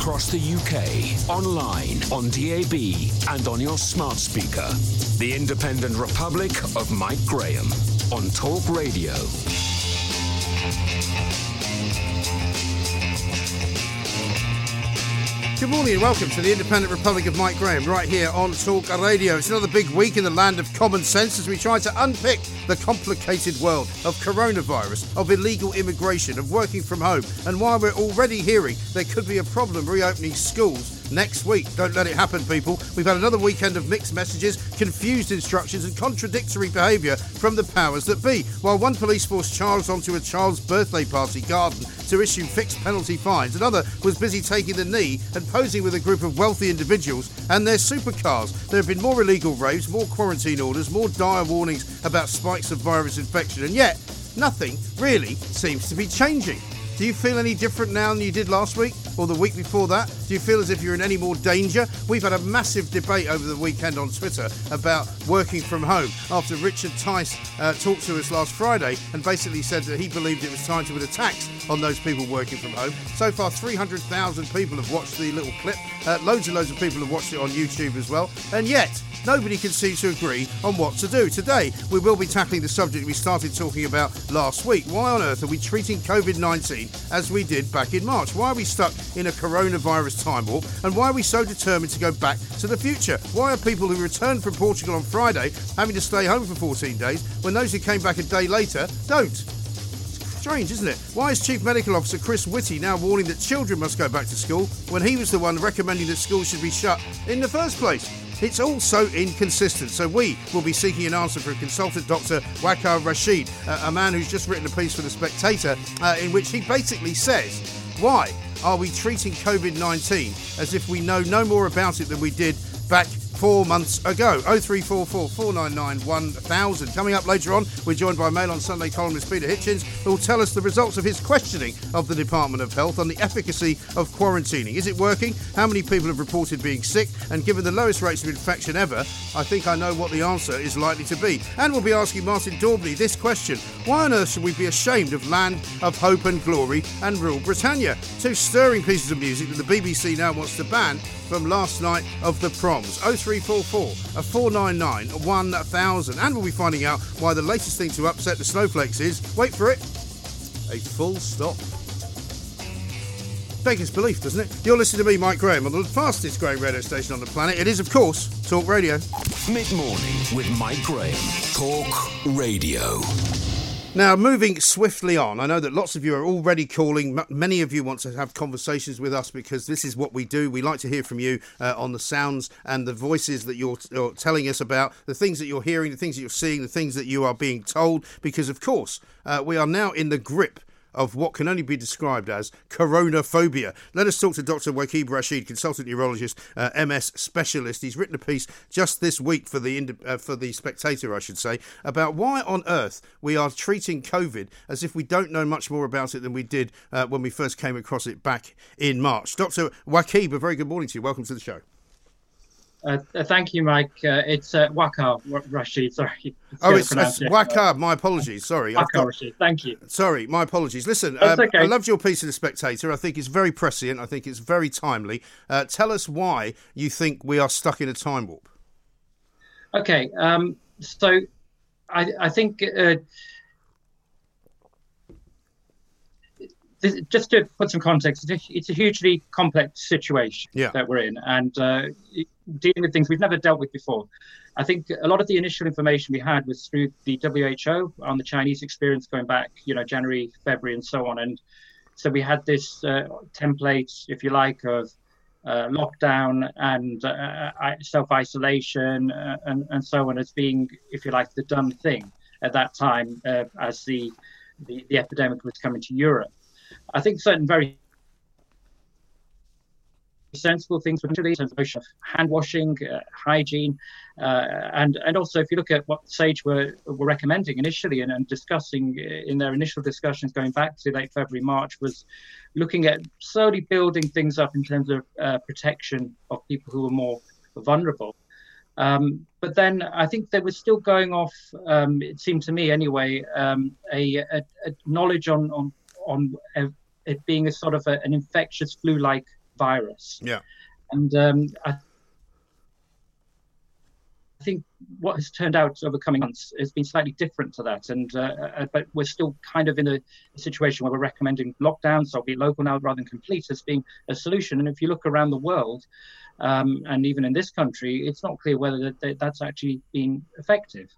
across the UK, online, on DAB, and on your smart speaker. The Independent Republic of Mike Graham on Talk Radio. Good morning and welcome to the Independent Republic of Mike Graham, right here on Talk Radio. It's another big week in the land of common sense as we try to unpick the complicated world of coronavirus, of illegal immigration, of working from home, and why we're already hearing there could be a problem reopening schools next week. Don't let it happen, people. We've had another weekend of mixed messages, confused instructions, and contradictory behaviour from the powers that be. While one police force charged onto a child's birthday party garden to issue fixed penalty fines, another was busy taking the knee and posing with a group of wealthy individuals and their supercars. There have been more illegal raves, more quarantine orders, more dire warnings about spikes of virus infection, and yet nothing really seems to be changing. Do you feel any different now than you did last week or the week before that? Do you feel as if you're in any more danger? We've had a massive debate over the weekend on Twitter about working from home after Richard Tice uh, talked to us last Friday and basically said that he believed it was time to put a tax on those people working from home. So far, 300,000 people have watched the little clip. Uh, loads and loads of people have watched it on YouTube as well. And yet, nobody can seem to agree on what to do. Today, we will be tackling the subject we started talking about last week. Why on earth are we treating COVID 19 as we did back in March? Why are we stuck in a coronavirus time warp? And why are we so determined to go back to the future? Why are people who returned from Portugal on Friday having to stay home for 14 days when those who came back a day later don't? Strange, isn't it? Why is Chief Medical Officer Chris Whitty now warning that children must go back to school when he was the one recommending that schools should be shut in the first place? It's all so inconsistent. So we will be seeking an answer from consultant Dr. Waqar Rashid, a man who's just written a piece for The Spectator uh, in which he basically says, why are we treating COVID 19 as if we know no more about it than we did back four months ago. 0344 499 1000. Coming up later on, we're joined by Mail on Sunday columnist Peter Hitchens, who will tell us the results of his questioning of the Department of Health on the efficacy of quarantining. Is it working? How many people have reported being sick? And given the lowest rates of infection ever, I think I know what the answer is likely to be. And we'll be asking Martin Daubney this question Why on earth should we be ashamed of Land of Hope and Glory and Rule Britannia? Two stirring pieces of music that the BBC now wants to ban from last night of the proms. 03 01344 499 1000. And we'll be finding out why the latest thing to upset the snowflakes is wait for it, a full stop. Beggars belief, doesn't it? You're listening to me, Mike Graham, on the fastest growing radio station on the planet. It is, of course, Talk Radio. Mid morning with Mike Graham. Talk Radio. Now, moving swiftly on, I know that lots of you are already calling. Many of you want to have conversations with us because this is what we do. We like to hear from you uh, on the sounds and the voices that you're, you're telling us about, the things that you're hearing, the things that you're seeing, the things that you are being told. Because, of course, uh, we are now in the grip of what can only be described as coronaphobia. Let us talk to Dr. Waqib Rashid, consultant neurologist, uh, MS specialist. He's written a piece just this week for the uh, for the Spectator, I should say, about why on earth we are treating COVID as if we don't know much more about it than we did uh, when we first came across it back in March. Dr. Waqib, a very good morning to you. Welcome to the show. Uh, uh, thank you, Mike. Uh, it's uh, Waqar Rashid. Sorry. Oh, it's, it's Waqar. My apologies. Sorry. I've got- Rashid. Thank you. Sorry, my apologies. Listen, um, okay. I loved your piece in The Spectator. I think it's very prescient. I think it's very timely. Uh, tell us why you think we are stuck in a time warp. Okay. Um, so I, I think uh, this, just to put some context, it's a, it's a hugely complex situation Yeah. that we're in, and uh, it- dealing with things we've never dealt with before. I think a lot of the initial information we had was through the WHO on the Chinese experience going back, you know, January, February, and so on. And so we had this uh, template, if you like, of uh, lockdown and uh, self isolation uh, and, and so on as being, if you like, the done thing at that time uh, as the, the, the epidemic was coming to Europe. I think certain very sensible things were in terms of hand washing, uh, hygiene, uh, and and also if you look at what SAGE were were recommending initially and, and discussing in their initial discussions going back to late February March was looking at slowly building things up in terms of uh, protection of people who are more vulnerable. Um, but then I think there was still going off. Um, it seemed to me anyway um, a, a, a knowledge on on on uh, it being a sort of a, an infectious flu-like virus. Yeah. And um, I think what has turned out over coming months has been slightly different to that. And uh, uh, but we're still kind of in a, situation where we're recommending lockdowns, be local now rather than complete, as being a solution. And if you look around the world, um, and even in this country, it's not clear whether that, that's actually been effective.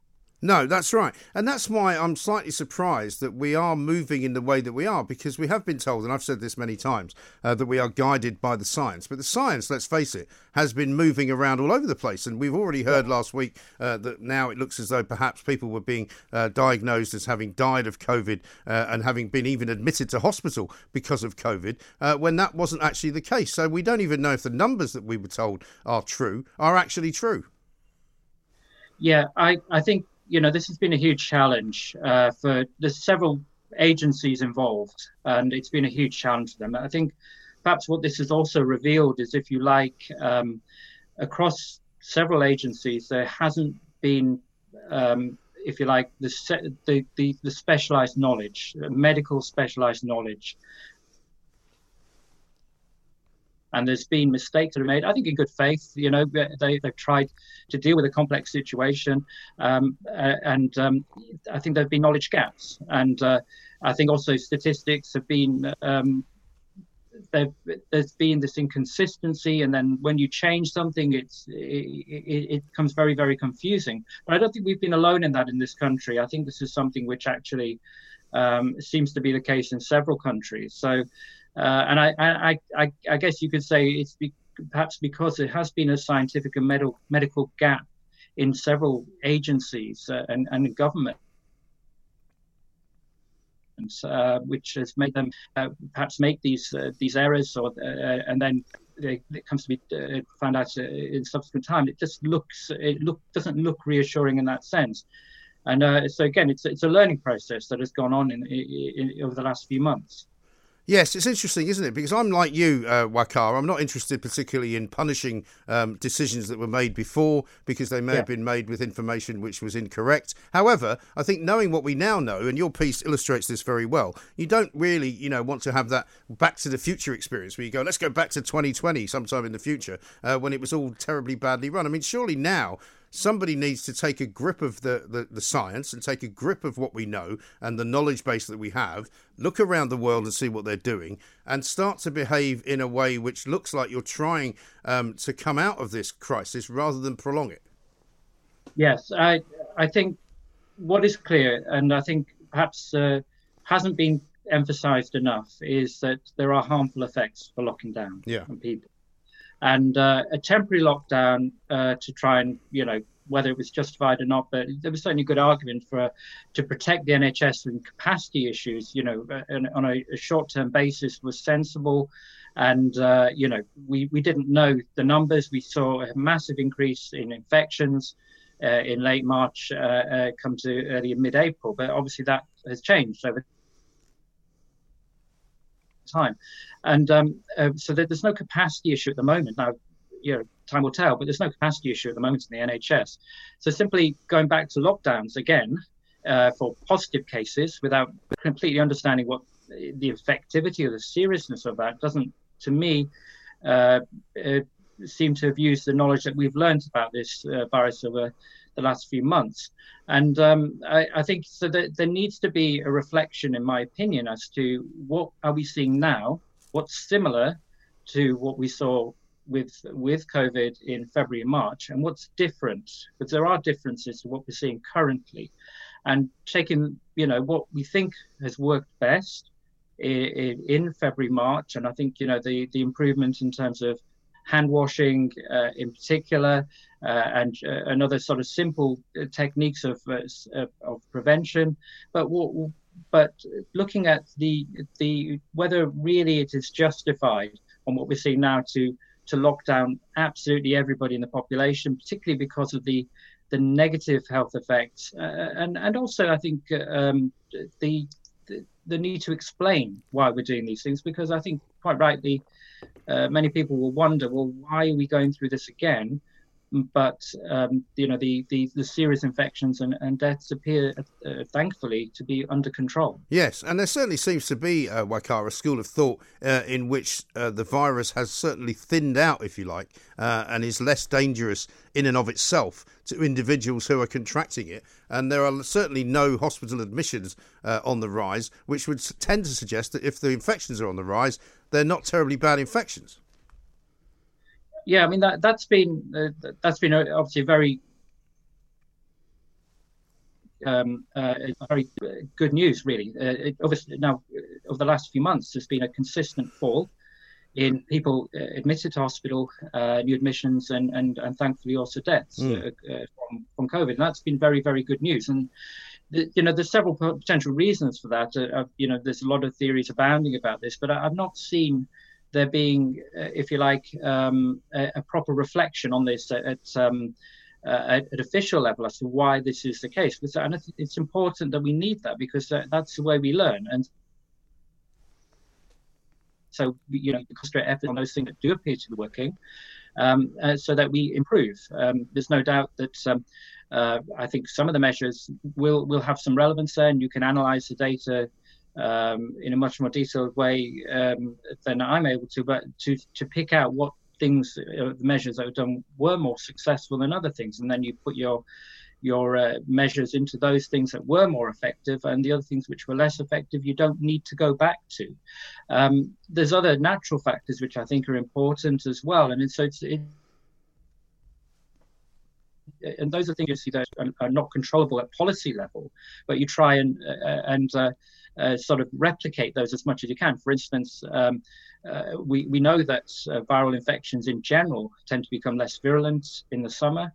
No, that's right. And that's why I'm slightly surprised that we are moving in the way that we are, because we have been told, and I've said this many times, uh, that we are guided by the science. But the science, let's face it, has been moving around all over the place. And we've already heard last week uh, that now it looks as though perhaps people were being uh, diagnosed as having died of COVID uh, and having been even admitted to hospital because of COVID, uh, when that wasn't actually the case. So we don't even know if the numbers that we were told are true are actually true. Yeah, I, I think you know, this has been a huge challenge uh, for there's several agencies involved, and it's been a huge challenge for them. I think perhaps what this has also revealed is, if you like, um, across several agencies, there hasn't been, um, if you like, the, the, the, the specialized knowledge, medical specialized knowledge and there's been mistakes that are made. I think in good faith, you know, they they've tried to deal with a complex situation, um, and um, I think there've been knowledge gaps, and uh, I think also statistics have been. Um, there's been this inconsistency, and then when you change something, it's it, it, it becomes very very confusing. But I don't think we've been alone in that in this country. I think this is something which actually um, seems to be the case in several countries. So uh, and I, I, I, I, guess you could say it's be, perhaps because there has been a scientific and medical medical gap in several agencies uh, and, and government. Uh, which has made them uh, perhaps make these uh, these errors, or uh, and then it, it, comes to be found out in subsequent time. It just looks it look doesn't look reassuring in that sense. And so again, it's it's a learning process that has gone on in, in, in over the last few months. Yes, it's interesting, isn't it? Because I'm like you, uh, Waqar. I'm not interested particularly in punishing um, decisions that were made before because they may yeah. have been made with information which was incorrect. However, I think knowing what we now know, and your piece illustrates this very well, you don't really, you know, want to have that back to the future experience where you go, let's go back to 2020 sometime in the future uh, when it was all terribly badly run. I mean, surely now somebody needs to take a grip of the, the, the, science and take a grip of what we know and the knowledge base that we have, look around the world and see what they're doing, and start to behave in a way which looks like you're trying um, to come out of this crisis rather than prolong it. Yes, I, I think what is clear, and I think perhaps uh, hasn't been emphasized enough, is that there are harmful effects for locking down yeah. on people and uh, a temporary lockdown uh, to try and you know whether it was justified or not, but there was certainly good argument for to protect the NHS from capacity issues. You know, uh, on a, a short-term basis was sensible, and uh, you know we we didn't know the numbers. We saw a massive increase in infections. Uh, in late March, uh, come to early mid-April, but obviously that has changed over time. And um, uh, so there's no capacity issue at the moment. Now, you know, time will tell, but there's no capacity issue at the moment in the NHS. So simply going back to lockdowns again uh, for positive cases without completely understanding what the effectivity or the seriousness of that doesn't, to me, uh, uh seem to have used the knowledge that we've learned about this uh, virus over the last few months. And um, I, I, think so that there needs to be a reflection, in my opinion, as to what are we seeing now, what's similar to what we saw with with COVID in February and March, and what's different, because there are differences to what we're seeing currently, and taking you know what we think has worked best in, in February March, and I think you know the the improvement in terms of hand washing uh, in particular, uh, and uh, another sort of simple techniques of of prevention. But what, but looking at the the whether really it is justified on what we're seeing now to to lock down absolutely everybody in the population, particularly because of the the negative health effects, uh, and and also I think um, the, the need to explain why we're doing these things because I think quite rightly uh, many people will wonder, well, why are we going through this again? but um, you know the, the, the serious infections and, and deaths appear, uh, thankfully, to be under control. Yes, and there certainly seems to be uh, Waqar, a school of thought uh, in which uh, the virus has certainly thinned out, if you like, uh, and is less dangerous in and of itself to individuals who are contracting it. And there are certainly no hospital admissions uh, on the rise, which would tend to suggest that if the infections are on the rise, they're not terribly bad infections yeah, I mean that that's been uh, that's been obviously very um, uh, very good news, really. Uh, it, obviously, now over the last few months, there's been a consistent fall in people uh, admitted to hospital, uh, new admissions, and, and and thankfully also deaths mm. from from COVID. And that's been very very good news. And the, you know, there's several potential reasons for that. you know, there's a lot of theories abounding about this, but I, I've not seen there being, uh, if you like, um, a, a, proper reflection on this at, um, uh, at, at, official level as to why this is the case. And it's important that we need that because that's the way we learn. And so, you know, concentrate effort on those things that do appear to be working, um, uh, so that we improve. Um, there's no doubt that. Uh, I think some of the measures will will have some relevance there, and you can analyze the data um, in a much more detailed way um, than I'm able to, but to, to pick out what things, uh, the measures that were done were more successful than other things. And then you put your your uh, measures into those things that were more effective and the other things which were less effective you don't need to go back to um, there's other natural factors which i think are important as well and so it's it, and those are things you see that are, not controllable at policy level but you try and uh, and uh, uh, sort of replicate those as much as you can. For instance, um, uh, we, we know that uh, viral infections in general tend to become less virulent in the summer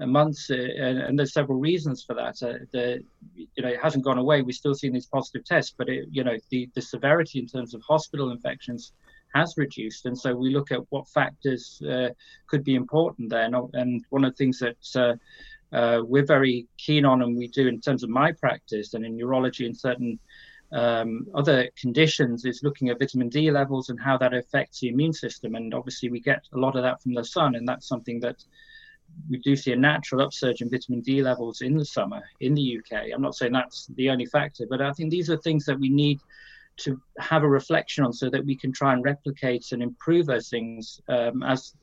uh, months, uh, and, and, there's several reasons for that. Uh, the, you know, it hasn't gone away. We're still seeing these positive tests, but it, you know, the, the severity in terms of hospital infections has reduced, and so we look at what factors could be important there. And, and, one of the things that uh, we're very keen on, and we do in terms of my practice and in neurology and certain um, other conditions is looking at vitamin D levels and how that affects the immune system. And obviously, we get a lot of that from the sun, and that's something that we do see a natural upsurge in vitamin D levels in the summer in the UK. I'm not saying that's the only factor, but I think these are things that we need to have a reflection on so that we can try and replicate and improve those things um, as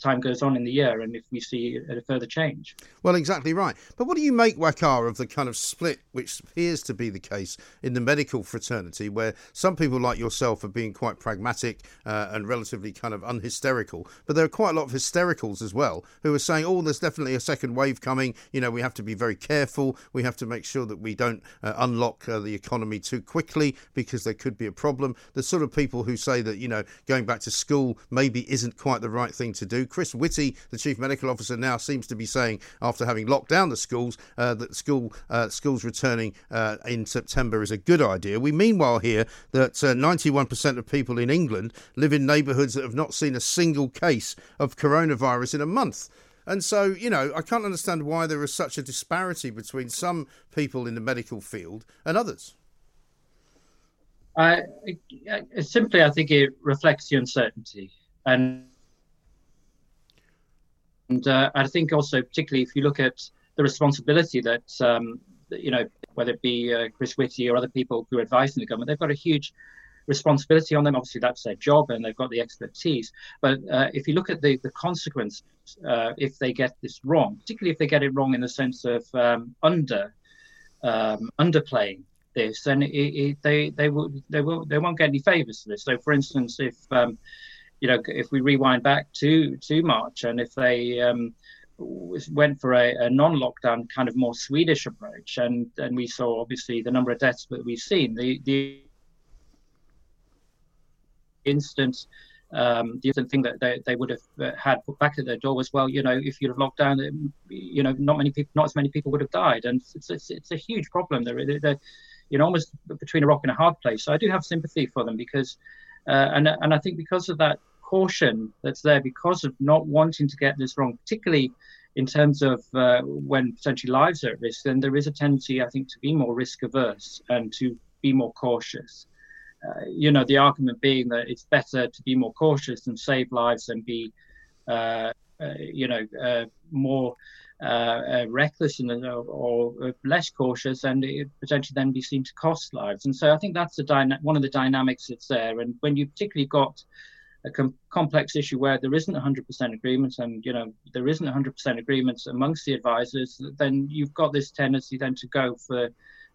time goes on in the year and if we see a further change. Well, exactly right. But what do you make, Waqar, of the kind of split which appears to be the case in the medical fraternity, where some people like yourself are being quite pragmatic uh, and relatively kind of unhysterical, but there are quite a lot of hystericals as well who are saying, oh, there's definitely a second wave coming. You know, we have to be very careful. We have to make sure that we don't uh, unlock uh, the economy too quickly because there could be a problem. The sort of people who say that, you know, going back to school maybe isn't quite the right thing to do. Chris Whitty, the chief medical officer, now seems to be saying, after having locked down the schools, uh, that school uh, schools returning uh, in September is a good idea. We meanwhile hear that 91% uh, of people in England live in neighbourhoods that have not seen a single case of coronavirus in a month. And so, you know, I can't understand why there is such a disparity between some people in the medical field and others. Uh, simply, I think it reflects the uncertainty. And and uh, I think also, particularly if you look at the responsibility that, um, you know, whether it be uh, Chris Whitty or other people who are advising the government, they've got a huge responsibility on them. Obviously, that's their job and they've got the expertise. But uh, if you look at the, the consequences, uh, if they get this wrong, particularly if they get it wrong in the sense of um, under um, underplaying this, then it, it, they they will they will they won't get any favors for this. So, for instance, if um, you know, if we rewind back to to March, and if they um, went for a, a, non-lockdown kind of more Swedish approach, and and we saw obviously the number of deaths that we've seen, the the instant um, the other thing that they, they would have uh, had put back at their door was, well, you know, if you'd have locked down, you know, not many people, not as many people would have died, and it's it's, it's a huge problem. They're, they're, you know, almost between a rock and a hard place. So I do have sympathy for them because, uh, and and I think because of that caution that's there because of not wanting to get this wrong, particularly in terms of uh, when potentially lives are at risk, then there is a tendency, I think, to be more risk averse and to be more cautious. Uh, you know, the argument being that it's better to be more cautious and save lives than be uh, uh, you know, uh, more uh, reckless and, or, less cautious, and potentially then be seen to cost lives. And so I think that's the dyna- one of the dynamics that's there. And when you particularly got a com- complex issue where there isn't 100% agreement and you know there isn't 100% agreement amongst the advisors then you've got this tendency then to go for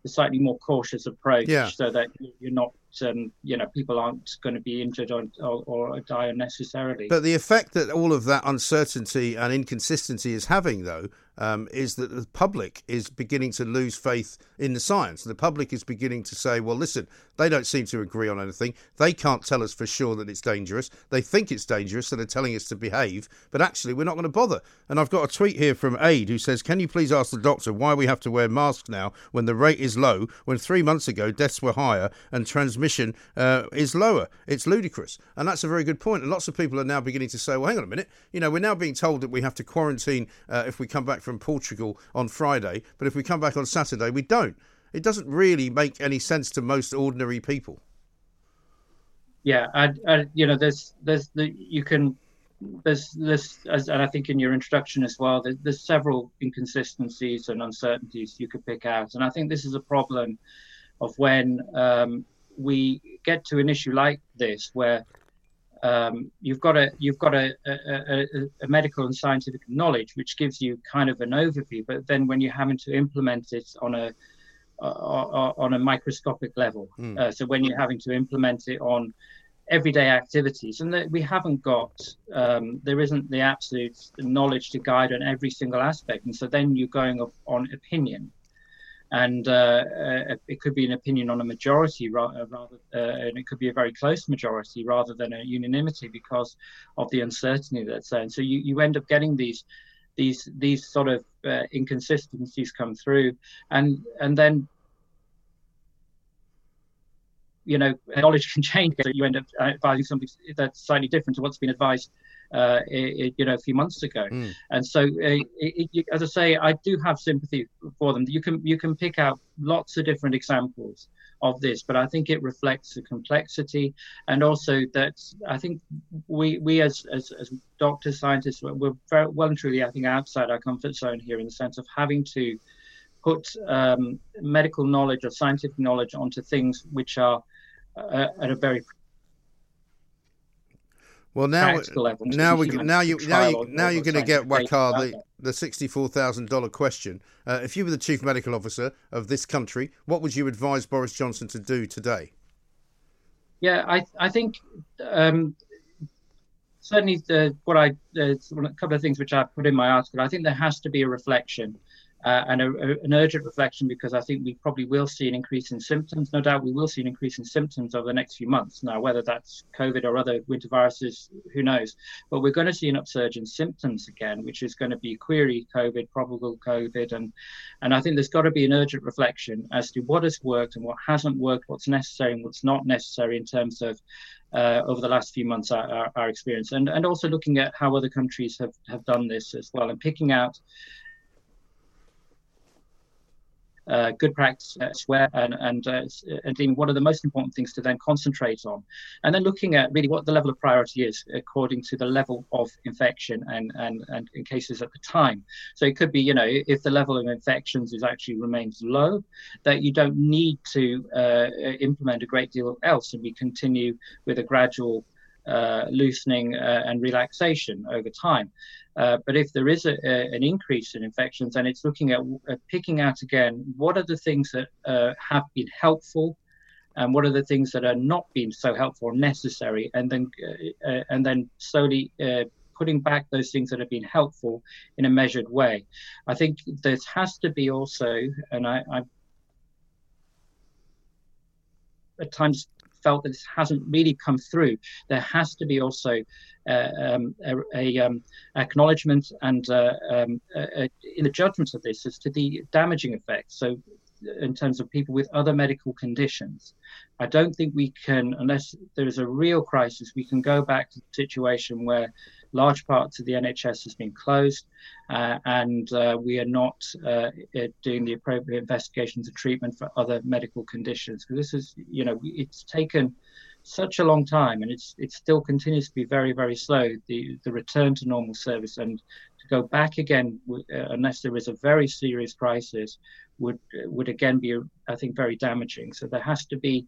the slightly more cautious approach yeah. so that you're not um, you know people aren't going to be injured or, or, or, die unnecessarily but the effect that all of that uncertainty and inconsistency is having though um, is that the public is beginning to lose faith in the science. The public is beginning to say, well, listen, they don't seem to agree on anything. They can't tell us for sure that it's dangerous. They think it's dangerous, so they're telling us to behave, but actually, we're not going to bother. And I've got a tweet here from Aid who says, Can you please ask the doctor why we have to wear masks now when the rate is low, when three months ago deaths were higher and transmission uh, is lower? It's ludicrous. And that's a very good point. And lots of people are now beginning to say, Well, hang on a minute. You know, we're now being told that we have to quarantine uh, if we come back from Portugal on Friday, but if we come back on Saturday, we don't. It doesn't really make any sense to most ordinary people. Yeah, I, I, you know, there's, there's the you can, there's this, and I think in your introduction as well, there's, there's several inconsistencies and uncertainties you could pick out, and I think this is a problem of when um, we get to an issue like this where um, you've got a you've got a, a, a, a, medical and scientific knowledge which gives you kind of an overview, but then when you're having to implement it on a uh, on a microscopic level, mm. uh, so when you're having to implement it on everyday activities, and that we haven't got um, there isn't the absolute knowledge to guide on every single aspect, and so then you're going on opinion and uh, uh, it could be an opinion on a majority rather, uh, rather uh, and it could be a very close majority rather than a unanimity because of the uncertainty that's there. And so you, you end up getting these these these sort of uh, inconsistencies come through, and and then you know knowledge can change. So you end up advising something that's slightly different to what's been advised uh, it, you know, a few months ago. Mm. And so, uh, it, it, as I say, I do have sympathy for them. You can you can pick out lots of different examples of this, but I think it reflects the complexity and also that I think we we as as, as doctors, scientists, we're very well and truly, I think, outside our comfort zone here in the sense of having to put um, medical knowledge or scientific knowledge onto things which are uh, at a very well, now, now we now you now you now you're going to get Waqar the the sixty four thousand dollar question. Uh, if you were the chief medical officer of this country, what would you advise Boris Johnson to do today? Yeah, I I think um, certainly the, what I a couple of things which I put in my article. I think there has to be a reflection uh, and a, a, an urgent reflection because I think we probably will see an increase in symptoms. No doubt we will see an increase in symptoms over the next few months. Now, whether that's COVID or other winter viruses, who knows? But we're going to see an upsurge in symptoms again, which is going to be query COVID, probable COVID, and and I think there's got to be an urgent reflection as to what has worked and what hasn't worked, what's necessary and what's not necessary in terms of uh, over the last few months our, our, our, experience and, and also looking at how other countries have, have done this as well and picking out uh, good practice elsewhere, and and uh, and what are the most important things to then concentrate on, and then looking at really what the level of priority is according to the level of infection and and and in cases at the time. So it could be you know if the level of infections is actually remains low, that you don't need to uh, implement a great deal else, and we continue with a gradual uh, loosening uh, and relaxation over time. Uh, but if there is a, a, an increase in infections, then it's looking at picking out again what are the things that uh, have been helpful and what are the things that are not being so helpful or necessary, and then uh, uh, and then slowly putting back those things that have been helpful in a measured way. I think there has to be also, and I, I at times felt that this hasn't really come through. There has to be also uh, um, a, a um, acknowledgement and uh, um, in the judgment of this as to the damaging effects. So in terms of people with other medical conditions. I don't think we can, unless there is a real crisis, we can go back to the situation where large parts of the NHS has been closed, uh, and uh, we are not uh, doing the appropriate investigations and treatment for other medical conditions. Because this is, you know, it's taken such a long time, and it's it still continues to be very very slow. The the return to normal service and to go back again uh, unless there is a very serious crisis would would again be I think very damaging. So there has to be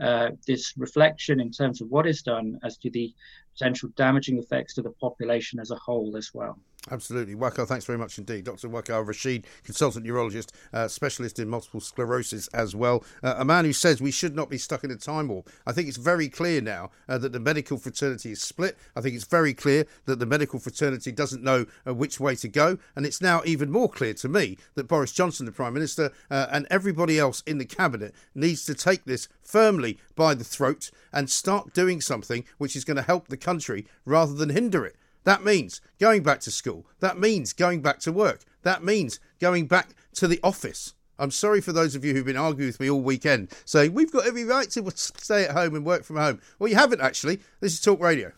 uh, this reflection in terms of what is done as to the potential damaging effects to the population as a whole as well. Absolutely. Waqar, thanks very much indeed. Dr. Waqar Rashid, consultant neurologist, uh, specialist in multiple sclerosis as well. Uh, a man who says we should not be stuck in a time warp. I think it's very clear now uh, that the medical fraternity is split. I think it's very clear that the medical fraternity doesn't know uh, which way to go. And it's now even more clear to me that Boris Johnson, the Prime Minister, uh, and everybody else in the Cabinet needs to take this firmly by the throat and start doing something which is going to help the country rather than hinder it. That means going back to school. That means going back to work. That means going back to the office. I'm sorry for those of you who've been arguing with me all weekend, saying we've got every right to stay at home and work from home. Well, you haven't actually. This is Talk Radio.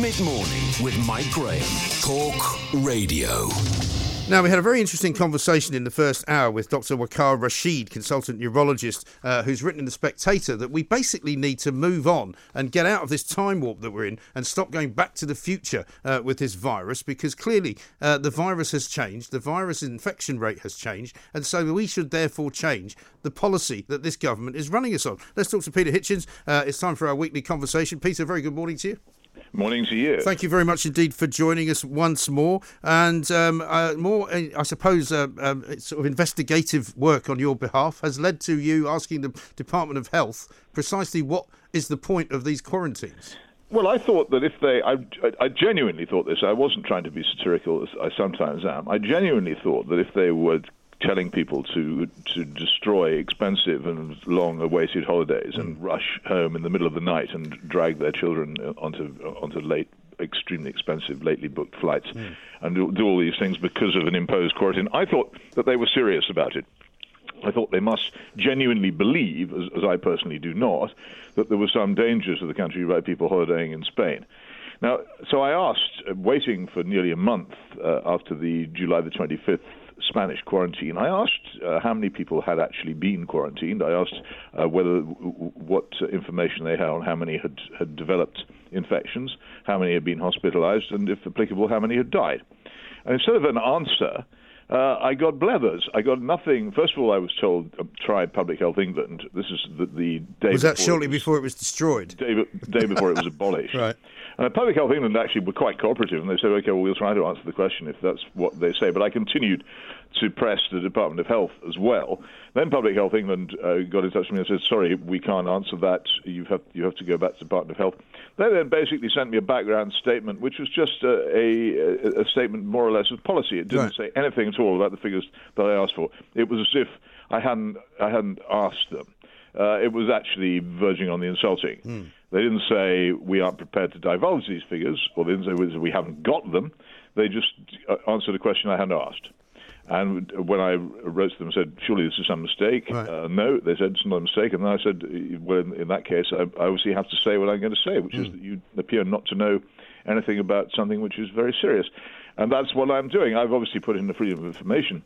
Mid morning with Mike Graham. Talk Radio. Now, we had a very interesting conversation in the first hour with Dr. Waqar Rashid, consultant neurologist, uh, who's written in The Spectator that we basically need to move on and get out of this time warp that we're in and stop going back to the future uh, with this virus because clearly uh, the virus has changed, the virus infection rate has changed, and so we should therefore change the policy that this government is running us on. Let's talk to Peter Hitchens. Uh, it's time for our weekly conversation. Peter, very good morning to you. Morning to you. Thank you very much indeed for joining us once more. And um, uh, more, uh, I suppose, uh, um, sort of investigative work on your behalf has led to you asking the Department of Health precisely what is the point of these quarantines. Well, I thought that if they, I, I genuinely thought this. I wasn't trying to be satirical, as I sometimes am. I genuinely thought that if they were telling people to to destroy expensive and long-awaited holidays mm. and hmm. rush home in the middle of the night and drag their children onto onto late extremely expensive, lately booked flights, mm. and do, do, all these things because of an imposed quarantine. I thought that they were serious about it. I thought they must genuinely believe, as, as I personally do not, that there were some dangers to the country by people holidaying in Spain. Now, so I asked, uh, waiting for nearly a month uh, after the July the 25th Spanish quarantine, I asked uh, how many people had actually been quarantined. I asked uh, whether what information they had on how many had, had developed infections, how many had been hospitalized, and if applicable, how many had died. And instead of an answer, uh, I got blethers. I got nothing. First of all, I was told uh, try Public Health England. This is the, the day. Was that shortly it was, before it was destroyed? Day, day before it was abolished. right. Uh, Public Health England actually were quite cooperative, and they said, "Okay, well, we'll try to answer the question if that's what they say." But I continued to press the Department of Health as well. Then Public Health England uh, got in touch with me and said, "Sorry, we can't answer that. You have you have to go back to the Department of Health." They then basically sent me a background statement, which was just a, a, a statement more or less of policy. It didn't right. say anything at all about the figures that I asked for. It was as if I hadn't I hadn't asked them. Uh, it was actually verging on the insulting. Mm. They didn't say we aren't prepared to divulge these figures, or they didn't say we haven't got them. They just uh, answered a question I hadn't asked. And when I wrote to them and said, surely this is some mistake, right. uh, no, they said it's not a mistake. And then I said, well, in, in that case, I, I, obviously have to say what I'm going to say, which mm. is hmm. that you appear not to know anything about something which is very serious. And that's what I'm doing. I've obviously put in the freedom of information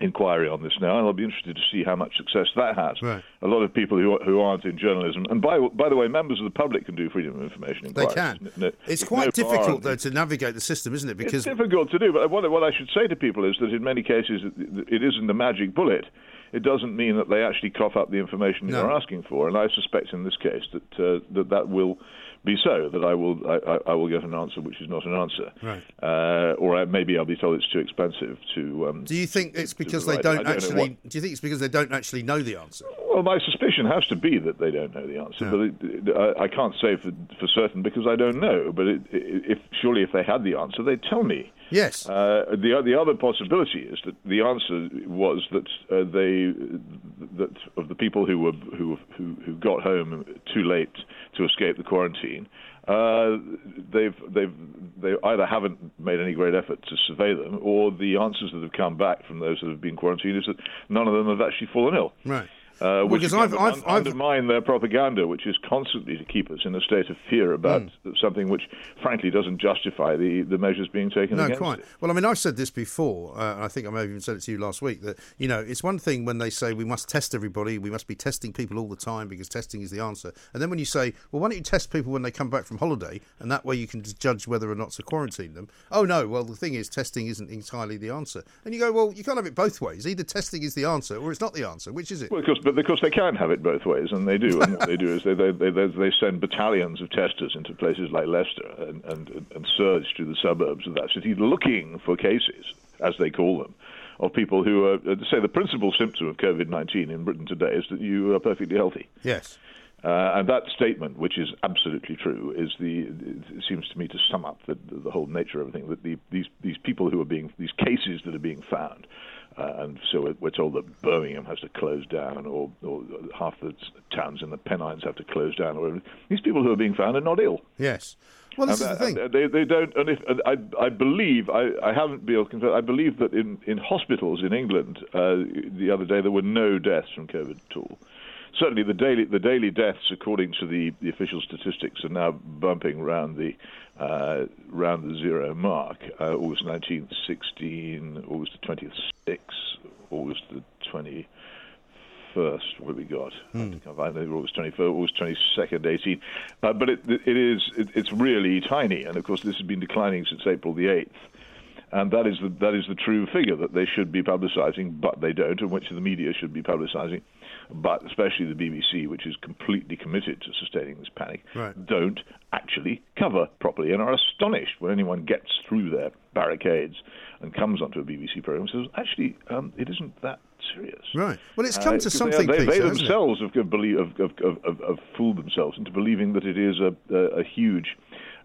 inquiry on this now, and I'll be interested to see how much success that has. Right. A lot of people who who aren't in journalism, and by by the way, members of the public can do freedom of information inquiries. They can. No, it's quite no difficult though to navigate the system, isn't it? Because it's difficult to do. But what what I should say to people is that in many cases it isn't the magic bullet. It doesn't mean that they actually cough up the information no. you're asking for, and I suspect in this case that uh, that that will be so that I will I, I, will get an answer which is not an answer, right? Uh, or maybe I'll be told it's too expensive to. Um, do you think it's because they don't, don't actually? Do you think it's because they don't actually know the answer? Well, my suspicion has to be that they don't know the answer, yeah. but it, I, I, can't say for, for certain because I don't know. But it, if surely if they had the answer, they'd tell me. Yes. Uh, the the other possibility is that the answer was that uh, they that of the people who were who who who got home too late to escape the quarantine, uh, they've they've they either haven't made any great effort to survey them, or the answers that have come back from those that have been quarantined is that none of them have actually fallen ill. Right. Uh, which because I've- I've- un- I've- undermine their propaganda, which is constantly to keep us in a state of fear about Hmm. something which, frankly, doesn't justify the, the measures being taken No, against quite. it. Well, I mean, I've said this before. Uh, and I think I may have even said it to you last week. That you know, it's one thing when they say we must test everybody, we must be testing people all the time because testing is the answer. And then when you say, well, why don't you test people when they come back from holiday, and that way you can just judge whether or not to quarantine them. Oh no, well the thing is, testing isn't entirely the answer. And you go, well, you can't have it both ways. Either testing is the answer or it's not the answer. Which is it? Well, of course, but of course they can have it both ways, and they do. And what they do is they they, they, they send battalions of testers into places like Leicester and, and and surge through the suburbs of that city, looking for cases, as they call them, of people who are uh, say the principal symptom of COVID nineteen in Britain today is that you are perfectly healthy. yes. Uh, and that statement, which is absolutely true, is the it seems to me to sum up the, the whole nature of everything. That the, these these people who are being these cases that are being found, uh, and so we're- we're told that Birmingham has to close down, or, or half the towns in the Pennines have to close down, or these people who are being found are not ill. Yes. Well, this And, is the uh, thing. They, they don't, and if and I, I believe, I, I haven't been able to confirm. I believe that in, in hospitals in England uh, the other day there were no deaths from COVID at all. Certainly, the daily the daily deaths, according to the, the official statistics, are now bumping round the uh, round the zero mark. Uh, August 19th, 16, August the 20th, 6, August the 20 first. What have we got? I have to come find it. August twenty first, August twenty second, eighteen. Uh, but it, it is it, it's really tiny, and of course this has been declining since April the eighth. And that is the that is the true figure that they should be publicising, but they don't, and which the media should be publicising, but especially the BBC, which is completely committed to sustaining this panic, Right. don't actually cover properly, and are astonished when anyone gets through their barricades and comes onto a BBC program and says, actually, um, it isn't that serious. Right. Well, it's come Uh, to something, They, they, Peter, they themselves have, have, have, have, have, have, have fooled themselves into believing that it is a, a, a huge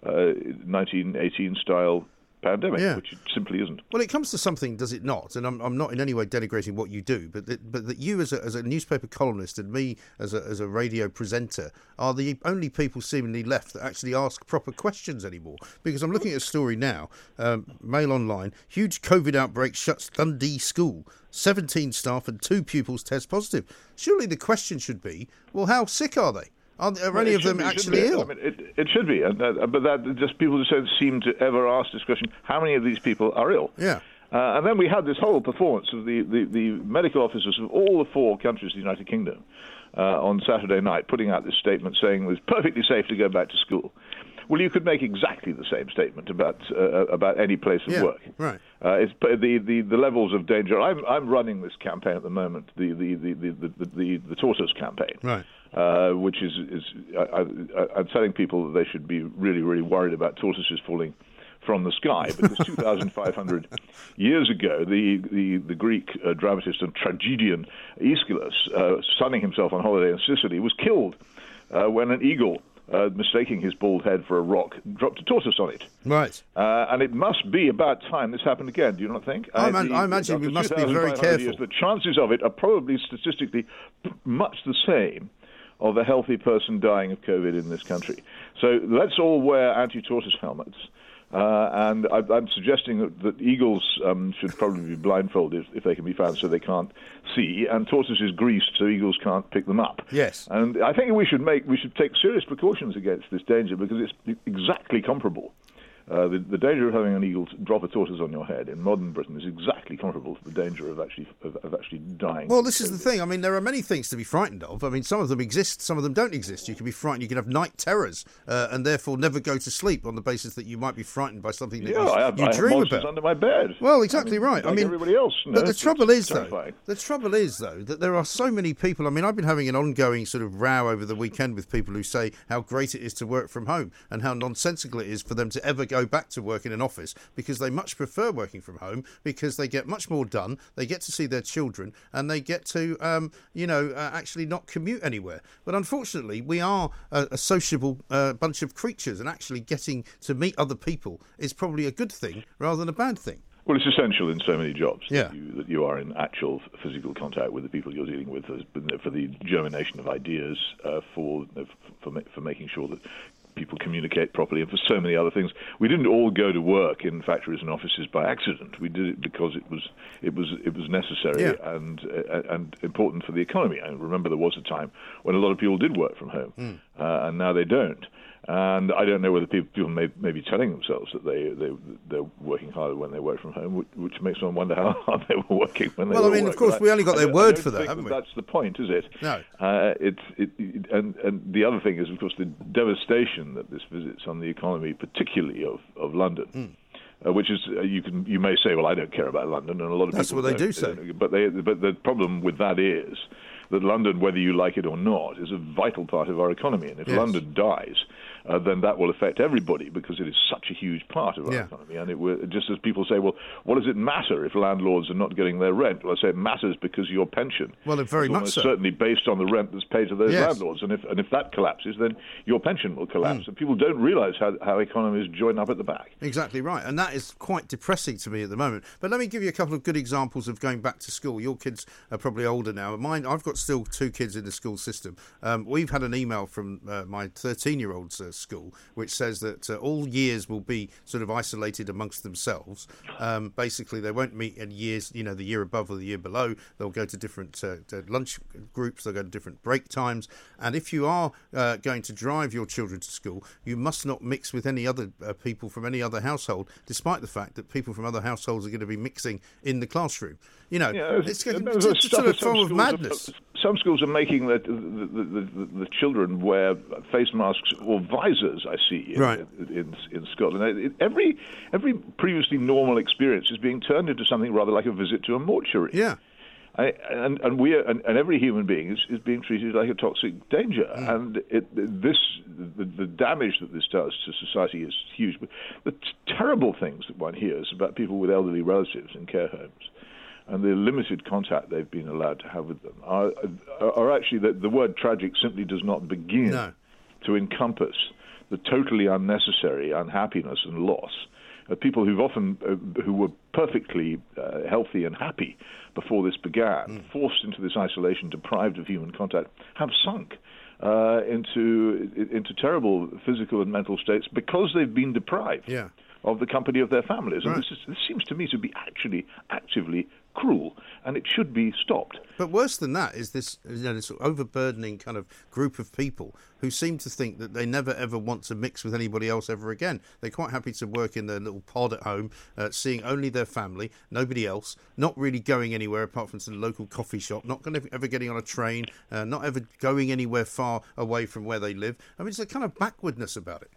uh, 1918 style pandemic, Yeah. which it simply isn't. Well, it comes to something, does it not? And I'm, I'm not in any way denigrating what you do, but that, but that you, as a, as a newspaper columnist, and me as a, as a radio presenter, are the only people seemingly left that actually ask proper questions anymore. Because I'm looking at a story now, um, Mail Online: huge COVID outbreak shuts Dundee school. 17 staff and two pupils test positive. Surely the question should be, well, how sick are they? Are, are any of them be, actually ill? I mean, it, it should be, uh, but that just people just don't seem to ever ask this question: How many of these people are ill? Yeah. Uh, and then we had this whole performance of the, the, the medical officers of all the four countries of the United Kingdom uh, on Saturday night putting out this statement saying it was perfectly safe to go back to school. Well, you could make exactly the same statement about uh, about any place of Yeah, work. right. Uh, it's the, the the levels of danger. I'm I'm running this campaign at the moment, the the the the the, the, the tortoise campaign Right. Uh, which is, is I, I, I'm telling people that they should be really, really worried about tortoises falling from the sky because 2,500 years ago, the, the, the Greek uh, dramatist and tragedian Aeschylus, uh, sunning himself on holiday in Sicily, was killed uh, when an eagle, uh, mistaking his bald head for a rock, dropped a tortoise on it. Right. Uh, and it must be about time this happened again. Do you not think? I Uh, man- the- I imagine we must be very 2,500 years, careful. the chances of it are probably statistically much the same of a healthy person dying of COVID in this country. So let's all wear anti-tortoise helmets. Uh, and I, I'm suggesting that, that eagles um, should probably be blindfolded if, if they can be found so they can't see, and tortoises greased so eagles can't pick them up. Yes. And I think we should make we should take serious precautions against this danger because it's exactly comparable. Uh, the, the danger of having an eagle drop a tortoise on your head in modern Britain is exactly comparable to the danger of actually of, of actually dying. Well, this is the thing. I mean, there are many things to be frightened of. I mean, some of them exist, some of them don't exist. You can be frightened. You can have night terrors, uh, and therefore never go to sleep on the basis that you might be frightened by something that yeah, you, I have, you I dream monsters about. under my bed. Well, exactly I mean, right. I mean, everybody else. but the trouble is, though, the trouble is, though, that there are so many people. I mean, I've been having an ongoing sort of row over the weekend with people who say how great it is to work from home and how nonsensical it is for them to ever go back to work in an office because they much prefer working from home because they get much more done. They get to see their children and they get to, um, you know, uh, actually not commute anywhere. But unfortunately, we are a, a sociable uh, bunch of creatures, and actually getting to meet other people is probably a good thing rather than a bad thing. Well, it's essential in so many jobs Yeah. that, you, that you are in actual physical contact with the people you're dealing with for the germination of ideas, uh, for, for for making sure that people communicate properly and for so many other things. We didn't all go to work in factories and offices by accident. We did it because it was it was it was necessary Yeah. and uh, and important for the economy. I remember there was a time when a lot of people did work from home, Hmm. uh, and now they don't. And I don't know whether people, people may, may be telling themselves that they, they, they're working harder when they work from home, which, which makes one wonder how hard they were working when they Well, I were mean, of course, I- we only got their I word for that, haven't we? That's the point, is it? No. Uh, it's, it, and, and the other thing is, of course, the devastation that this visits on the economy, particularly of, of London. Hmm. Uh, which is uh, you can you may say well I don't care about London and a lot of That's people what they don't, say. but they but the problem with that is that London whether you like it or not is a vital part of our economy and if Yes. London dies uh, then that will affect everybody because it is such a huge part of our Yeah. economy and it will, just as people say well what does it matter if landlords are not getting their rent well I say it matters because your pension Well, it very is much so. certainly based on the rent that's paid to those Yes. landlords and if and if that collapses then your pension will collapse and people don't realize how, how economies join up at the back Exactly right, and that is quite depressing to me at the moment. But let me give you a couple of good examples of going back to school. Your kids are probably older now. Mine, I've got still two kids in the school system. Um, we've had an email from uh, my 13-year-old's uh, school, which says that uh, all years will be sort of isolated amongst themselves. Um, basically, they won't meet in years, you know, the year above or the year below. They'll go to different uh, to lunch groups. They'll go to different break times. And if you are uh, going to drive your children to school, you must not mix with any other uh, people from any other household, despite the fact that people from other households are going to be mixing in the classroom. You know, Yeah, it's, it's, it's stuff sort of some form of madness. Some schools are making the the, the, the, children wear face masks or visors. I see in, Right. in, in Scotland. It- every every previously normal experience is being turned into something rather like a visit to a mortuary. Yeah. I, and and we are, and, and every human being is, is being treated like a toxic danger, Mm. and it, this the, the damage that this does to society is huge. But the t- terrible things that one hears about people with elderly relatives in care homes, and the limited contact they've been allowed to have with them, are, are actually the, the word tragic simply does not begin No. to encompass the totally unnecessary unhappiness and loss of people who've often uh, who were perfectly uh, healthy and happy before this began, forced into this isolation, deprived of human contact, have sunk uh, into into terrible physical and mental states because they've been deprived Yeah. of the company of their families. And Right. this, is, this seems to me to be actually actively cruel, and it should be stopped. But worse than that is this, you know, this overburdening kind of group of people who seem to think that they never ever want to mix with anybody else ever again. They're quite happy to work in their little pod at home, uh, seeing only their family, nobody else, not really going anywhere apart from to the local coffee shop, not going ever getting on a train, uh, not ever going anywhere far away from where they live. I mean, it's a kind of backwardness about it.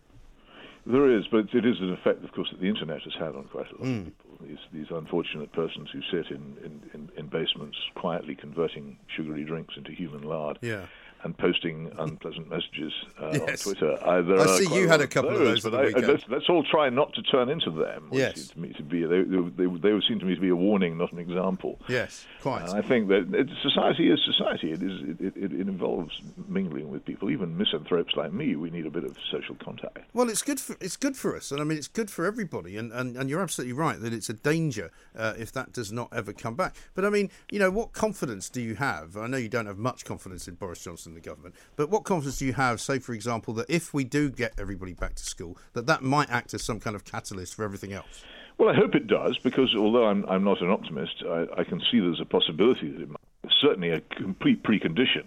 There is, but it is an effect, of course, that the internet has had on quite a lot Hmm. of people. These, these unfortunate persons who sit in, in, in, in basements quietly converting sugary drinks into human lard. Yeah. And posting unpleasant messages uh, Yes. on Twitter. I are see you had a couple of those but at the I, let's, let's all try not to turn into them. Yes. to me to be they, they, they would seem to me to be a warning, not an example. Yes, quite. And I think that it, society is society. It is it, it, it involves mingling with people. Even misanthropes like me, we need a bit of social contact. Well, it's good for it's good for us, and I mean it's good for everybody. And, and, and you're absolutely right that it's a danger uh, if that does not ever come back. But I mean, you know, what confidence do you have? I know you don't have much confidence in Boris Johnson the government, but what confidence do you have, say, for example, that if we do get everybody back to school, that that might act as some kind of catalyst for everything else? Well, I hope it does, because although I'm, I'm not an optimist, I, I can see there's a possibility that it might. Certainly a complete precondition.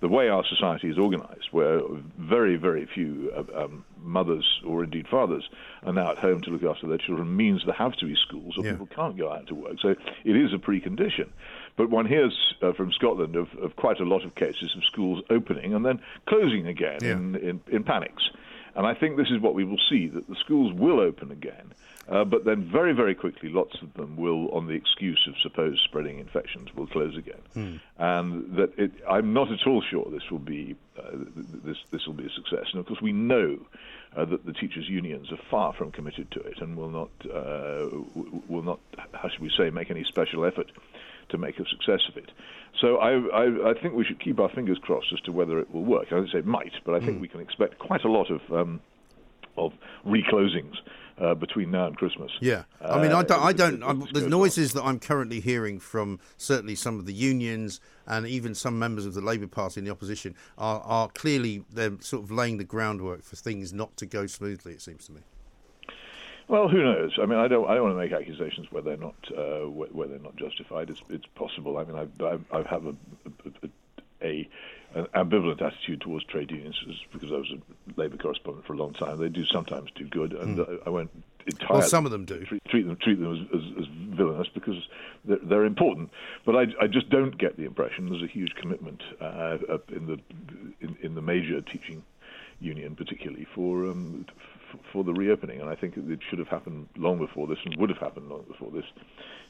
The way our society is organized, where very, very few uh, um, mothers or indeed fathers are now at home to look after their children, means there have to be schools or Yeah. people can't go out to work. So it is a precondition. But one hears uh, from Scotland of, of quite a lot of cases of schools opening and then closing again Yeah. in, in, in panics. And I think this is what we will see that the schools will open again, uh, but then very, very quickly, lots of them will, on the excuse of supposed spreading infections, will close again. And that it, I'm not at all sure this will be uh, th- th- this this will be a success. And of course, we know uh, that the teachers' unions are far from committed to it and will not uh, will not how should we say make any special effort to make a success of it. So I, I, I think we should keep our fingers crossed as to whether it will work. I would say it might, but I think we can expect quite a lot of um, of reclosings uh, between now and Christmas. Yeah, I mean, I don't, I don't. Uh, I'm, the noises that I'm currently hearing from certainly some of the unions and even some members of the Labour Party in the opposition are, are clearly they're sort of laying the groundwork for things not to go smoothly. It seems to me. Well, who knows? I mean, I don't. I don't want to make accusations where they're not uh, where, where, they're not justified. It's, it's possible. I mean, I, I, I have a, a, a, an ambivalent attitude towards trade unions because I was a Labour correspondent for a long time. They do sometimes do good, and mm. I, I won't entirely. Well, some of them do treat, treat them treat them as, as, as villainous because they're, they're, important. But I, I just don't get the impression there's a huge commitment uh, in the in, in the major teaching union, particularly for um, for the reopening, and I think it should have happened long before this, and would have happened long before this,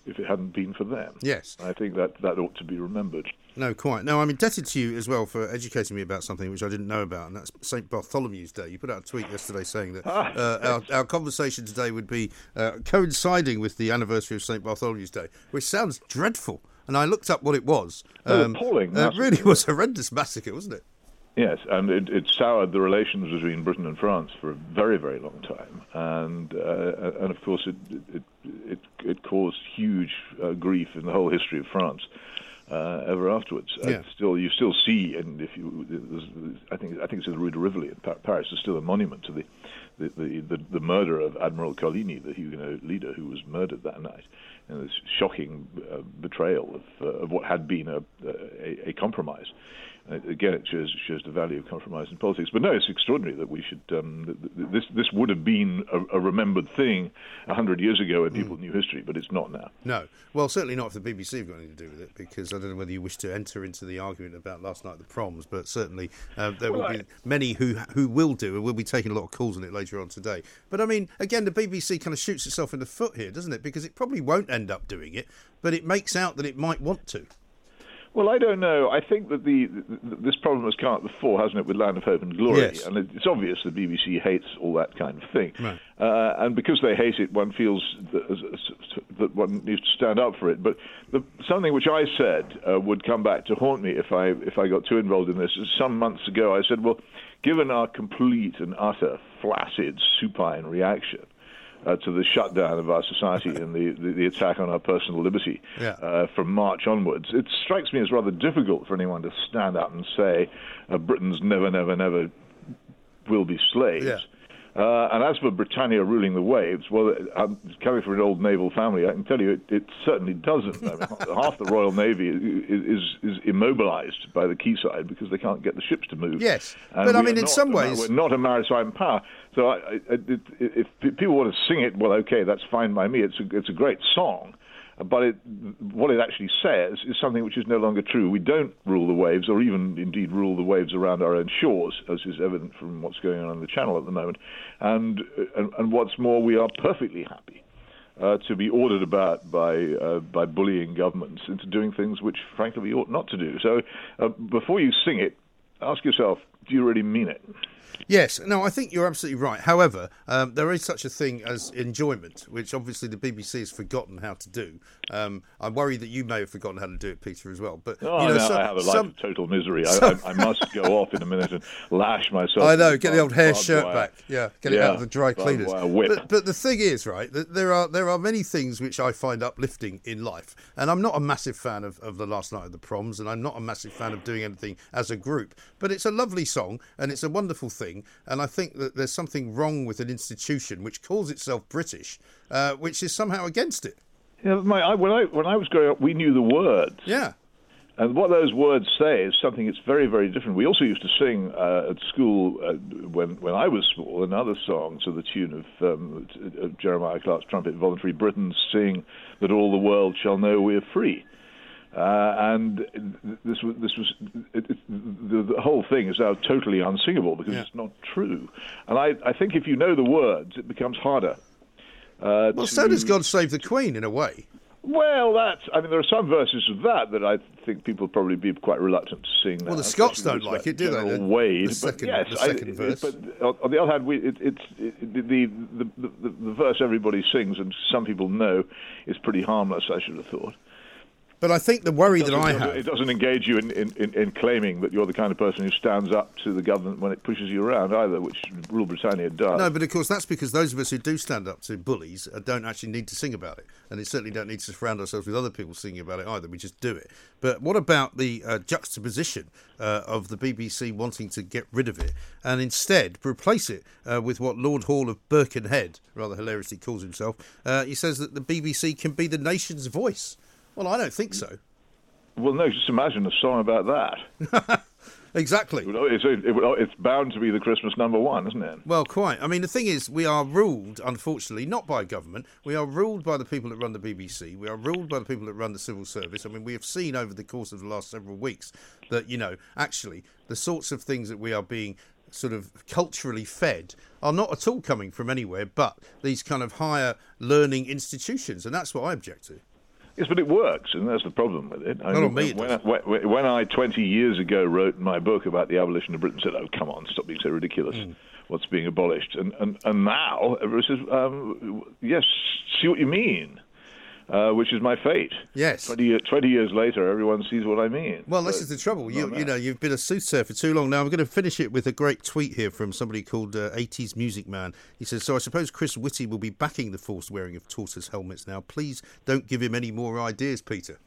if it hadn't been for them. Yes, I think that that ought to be remembered. No, quite. No, I'm indebted to you as well for educating me about something which I didn't know about, and that's St Bartholomew's Day. You put out a tweet yesterday saying that ah, uh, our, our, conversation today would be uh, coinciding with the anniversary of St Bartholomew's Day, which sounds dreadful. And I looked up what it was. Oh, um, appalling! Uh, it really was a horrendous massacre, wasn't it? Yes, and it, it, soured the relations between Britain and France for a very, very long time, and uh, and of course it it it, it caused huge uh, grief in the whole history of France. Uh, ever afterwards, yeah. still you still see, and if you, I think I think it's in the Rue de Rivoli in Paris. There's still a monument to the the, the, the, the murder of Admiral Coligny, the Huguenot leader who was murdered that night, and this shocking uh, betrayal of, uh, of what had been a, a, a compromise. Uh, again, it shows shows the value of compromise in politics. But no, it's extraordinary that we should. Um, this this would have been a, a remembered thing hundred years ago when people mm. knew history, but it's not now. No, well, certainly not if the BBC have got anything to do with it, because I don't know whether you wish to enter into the argument about last night the proms, but certainly uh, there well, will I... be many who who will do, and we'll be taking a lot of calls on it later on today. But I mean, again, the BBC kind of shoots itself in the foot here, doesn't it? Because it probably won't end up doing it, but it makes out that it might want to. Well, I don't know. I think that the, this problem has come up before, hasn't it, with Land of Hope and Glory? Yes. And it's obvious the BBC hates all that kind of thing. Right. Uh, and because they hate it, one feels that, that, one needs to stand up for it. But the, something which I said uh, would come back to haunt me if I if I got too involved in this. is Some months ago, I said, well, given our complete and utter flaccid supine reaction uh, to the shutdown of our society and the, the, the attack on our personal liberty yeah. uh, from March onwards. It strikes me as rather difficult for anyone to stand up and say uh, Britain's never, never, never will be slaves. Yeah. Uh, and as for Britannia ruling the waves, well, I'm coming from an old naval family, I can tell you it, it certainly doesn't. I mean, half the Royal Navy is, is, is immobilized by the quayside because they can't get the ships to move. Yes, and but I mean, in some ways, we're not a maritime power. So I, I, it, if people want to sing it, well, okay, that's fine by me. It's a, it's a great song but it, what it actually says is something which is no longer true. We don't rule the waves, or even indeed rule the waves around our own shores, as is evident from what's going on in the Channel at the moment. And and, and what's more, we are perfectly happy. Uh, to be ordered about by uh, by bullying governments into doing things which, frankly, we ought not to do. So, uh, before you sing it, ask yourself: Do you really mean it? Yes, no, I think you're absolutely right. However, um, there is such a thing as enjoyment, which obviously the BBC has forgotten how to do. Um, I'm worried that you may have forgotten how to do it, Peter, as well. But oh, you know, no, some, I have a life some, of total misery. Some, I, I, I, must go off in a minute and lash myself. I know, get the old hair shirt wire. back. Yeah, get yeah, it out of the dry cleaners. But, but, the thing is, right, that there are there are many things which I find uplifting in life, and I'm not a massive fan of, of the last night of the proms, and I'm not a massive fan of doing anything as a group. But it's a lovely song, and it's a wonderful thing, and I think that there's something wrong with an institution which calls itself British, uh, which is somehow against it. Yeah, my, I, when I when I was growing up, we knew the words. Yeah. And what those words say is something that's very, very different. We also used to sing uh, at school uh, when when I was small another song to the tune of, um, Jeremiah Clarke's trumpet, "Voluntary Britons sing that all the world shall know we're free." Uh, and this was this was it, it, the, the, whole thing is now totally unsingable because yeah. it's not true. And I, I think if you know the words, it becomes harder. Uh, well, to, so does God Save the Queen in a way. Well, that's. I mean, there are some verses of that that I think people probably be quite reluctant to sing. Well, now, the Scots don't like it, do they? The, Wade, the second, but yes, the second I, verse. But on the other hand, we, it, it's it, the, the, the, the verse everybody sings and some people know is pretty harmless. I should have thought. But I think the worry that I have. It doesn't engage you in, in, in, in claiming that you're the kind of person who stands up to the government when it pushes you around either, which Rule Britannia does. No, but of course that's because those of us who do stand up to bullies uh, don't actually need to sing about it, and they certainly don't need to surround ourselves with other people singing about it either. We just do it. But what about the uh, juxtaposition uh, of the BBC wanting to get rid of it and instead replace it uh, with what Lord Hall of Birkenhead, rather hilariously calls himself? Uh, he says that the BBC can be the nation's voice. Well, I don't think so. Well, no, just imagine a song about that. Exactly. It's, it it's bound to be the Christmas number one, isn't it? Well, quite. I mean, the thing is, we are ruled, unfortunately, not by government. We are ruled by the people that run the BBC. We are ruled by the people that run the civil service. I mean, we have seen over the course of the last several weeks that, you know, actually, the sorts of things that we are being sort of culturally fed are not at all coming from anywhere but these kind of higher learning institutions. And that's what I object to. Yes, but it works, and that's the problem with it. I Not on me, when, I, when, I 20 years ago wrote my book about the abolition of Britain, said, "Oh, come on, stop being so ridiculous. Hmm. What's being abolished?" And and and now everyone says, um, "Yes, see what you mean." Uh, which is my fate. Yes. 20, 20 years later, everyone sees what I mean. Well, this is the trouble. You, you know, you've been a soothsayer for too long. Now, I'm going to finish it with a great tweet here from somebody called uh, 80s Music Man. He says, So I suppose Chris Whitty will be backing the forced wearing of tortoise helmets now. Please don't give him any more ideas, Peter.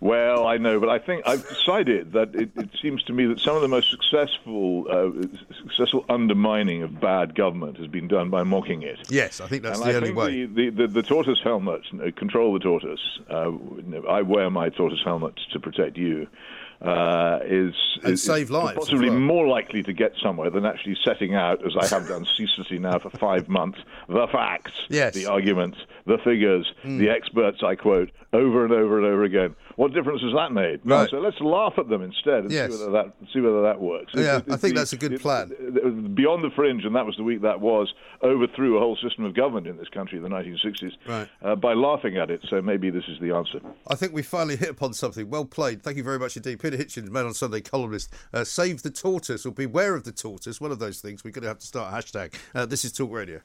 Well, I know, but I think I've decided that it, it seems to me that some of the most successful, uh, successful undermining of bad government has been done by mocking it. Yes, I think that's and the I only think way. The, the, the, the tortoise helmet, uh, control the tortoise. Uh, I wear my tortoise helmet to protect you. Uh, is And is, save lives possibly well. more likely to get somewhere than actually setting out, as I have done ceaselessly now for five months, the facts, Yes. The arguments, the figures, the experts I quote over and over and over again. What difference has that made? Right. so let's laugh at them instead and Yes. see whether that see whether that works. Yeah, I think that's a good plan. it- Beyond the Fringe, and that was the week that was, overthrew a whole system of government in this country in the 1960s Right. uh, by laughing at it. So maybe this is the answer. I think we finally hit upon something. Well played. Thank you very much indeed. Peter Hitchens, Mail on Sunday columnist. Uh, save the tortoise or beware of the tortoise. One of those things. We're going to have to start a hashtag. Uh, this is Talk Radio.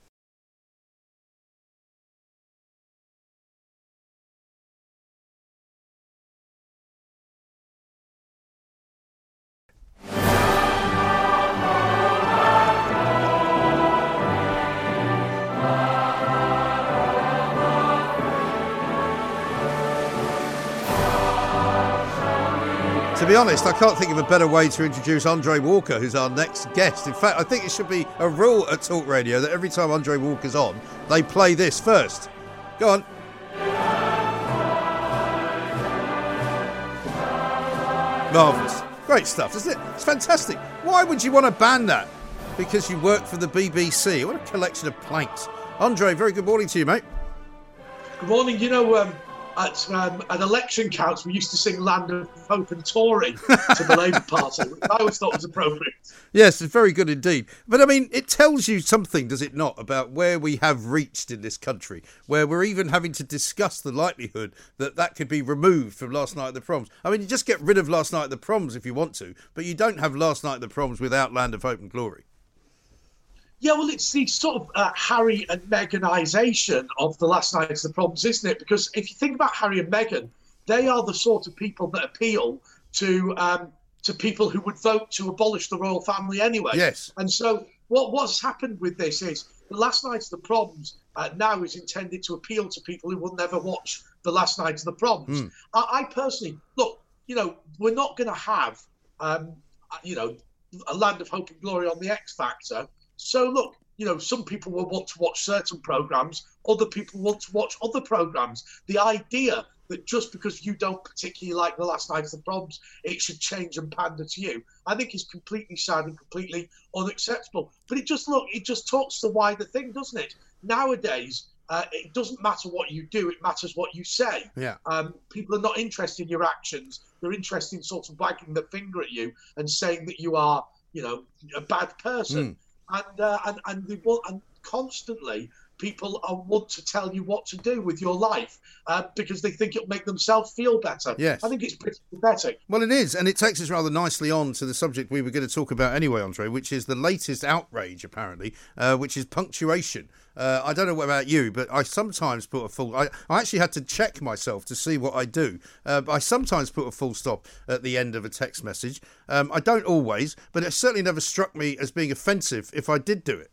Be honest, I can't think of a better way to introduce Andre Walker, who's our next guest. In fact, I think it should be a rule at Talk Radio that every time Andre Walker's on, they play this first. Go on. Marvellous. Great stuff, isn't it? It's fantastic. Why would you want to ban that? Because you work for the BBC. What a collection of planks. Andre, very good morning to you, mate. Good morning. You know, um, at um, at election counts, we used to sing "Land of Hope and Tory" to the Labour Party, which I always thought was appropriate. Yes, it's very good indeed. But I mean, it tells you something, does it not, about where we have reached in this country, where we're even having to discuss the likelihood that that could be removed from last night at the proms. I mean, you just get rid of last night at the proms if you want to, but you don't have last night at the proms without Land of Hope and Glory. Yeah, well, it's the sort of uh, Harry and Meghanisation of the last night's of the problems, isn't it? Because if you think about Harry and Meghan, they are the sort of people that appeal to um, to people who would vote to abolish the royal family anyway. Yes. And so what what's happened with this is the last night's of the proms uh, now is intended to appeal to people who will never watch the last night's of the proms. I, I personally look, you know, we're not going to have, um, you know, a land of hope and glory on the X Factor. So look, you know, some people will want to watch certain programs, other people want to watch other programs. The idea that just because you don't particularly like the last night of the proms, it should change and pander to you, I think is completely sad and completely unacceptable. But it just look, it just talks to the wider thing, doesn't it? Nowadays, uh, it doesn't matter what you do; it matters what you say. Yeah. Um, people are not interested in your actions; they're interested in sort of wagging the finger at you and saying that you are, you know, a bad person. And uh, and and they want and constantly people are, want to tell you what to do with your life uh, because they think it'll make themselves feel better. Yes. I think it's pretty pathetic. Well, it is, and it takes us rather nicely on to the subject we were going to talk about anyway, Andre, which is the latest outrage, apparently, uh, which is punctuation. Uh, I don't know about you, but I sometimes put a full. I, I actually had to check myself to see what I do. Uh, I sometimes put a full stop at the end of a text message. Um, I don't always, but it certainly never struck me as being offensive if I did do it.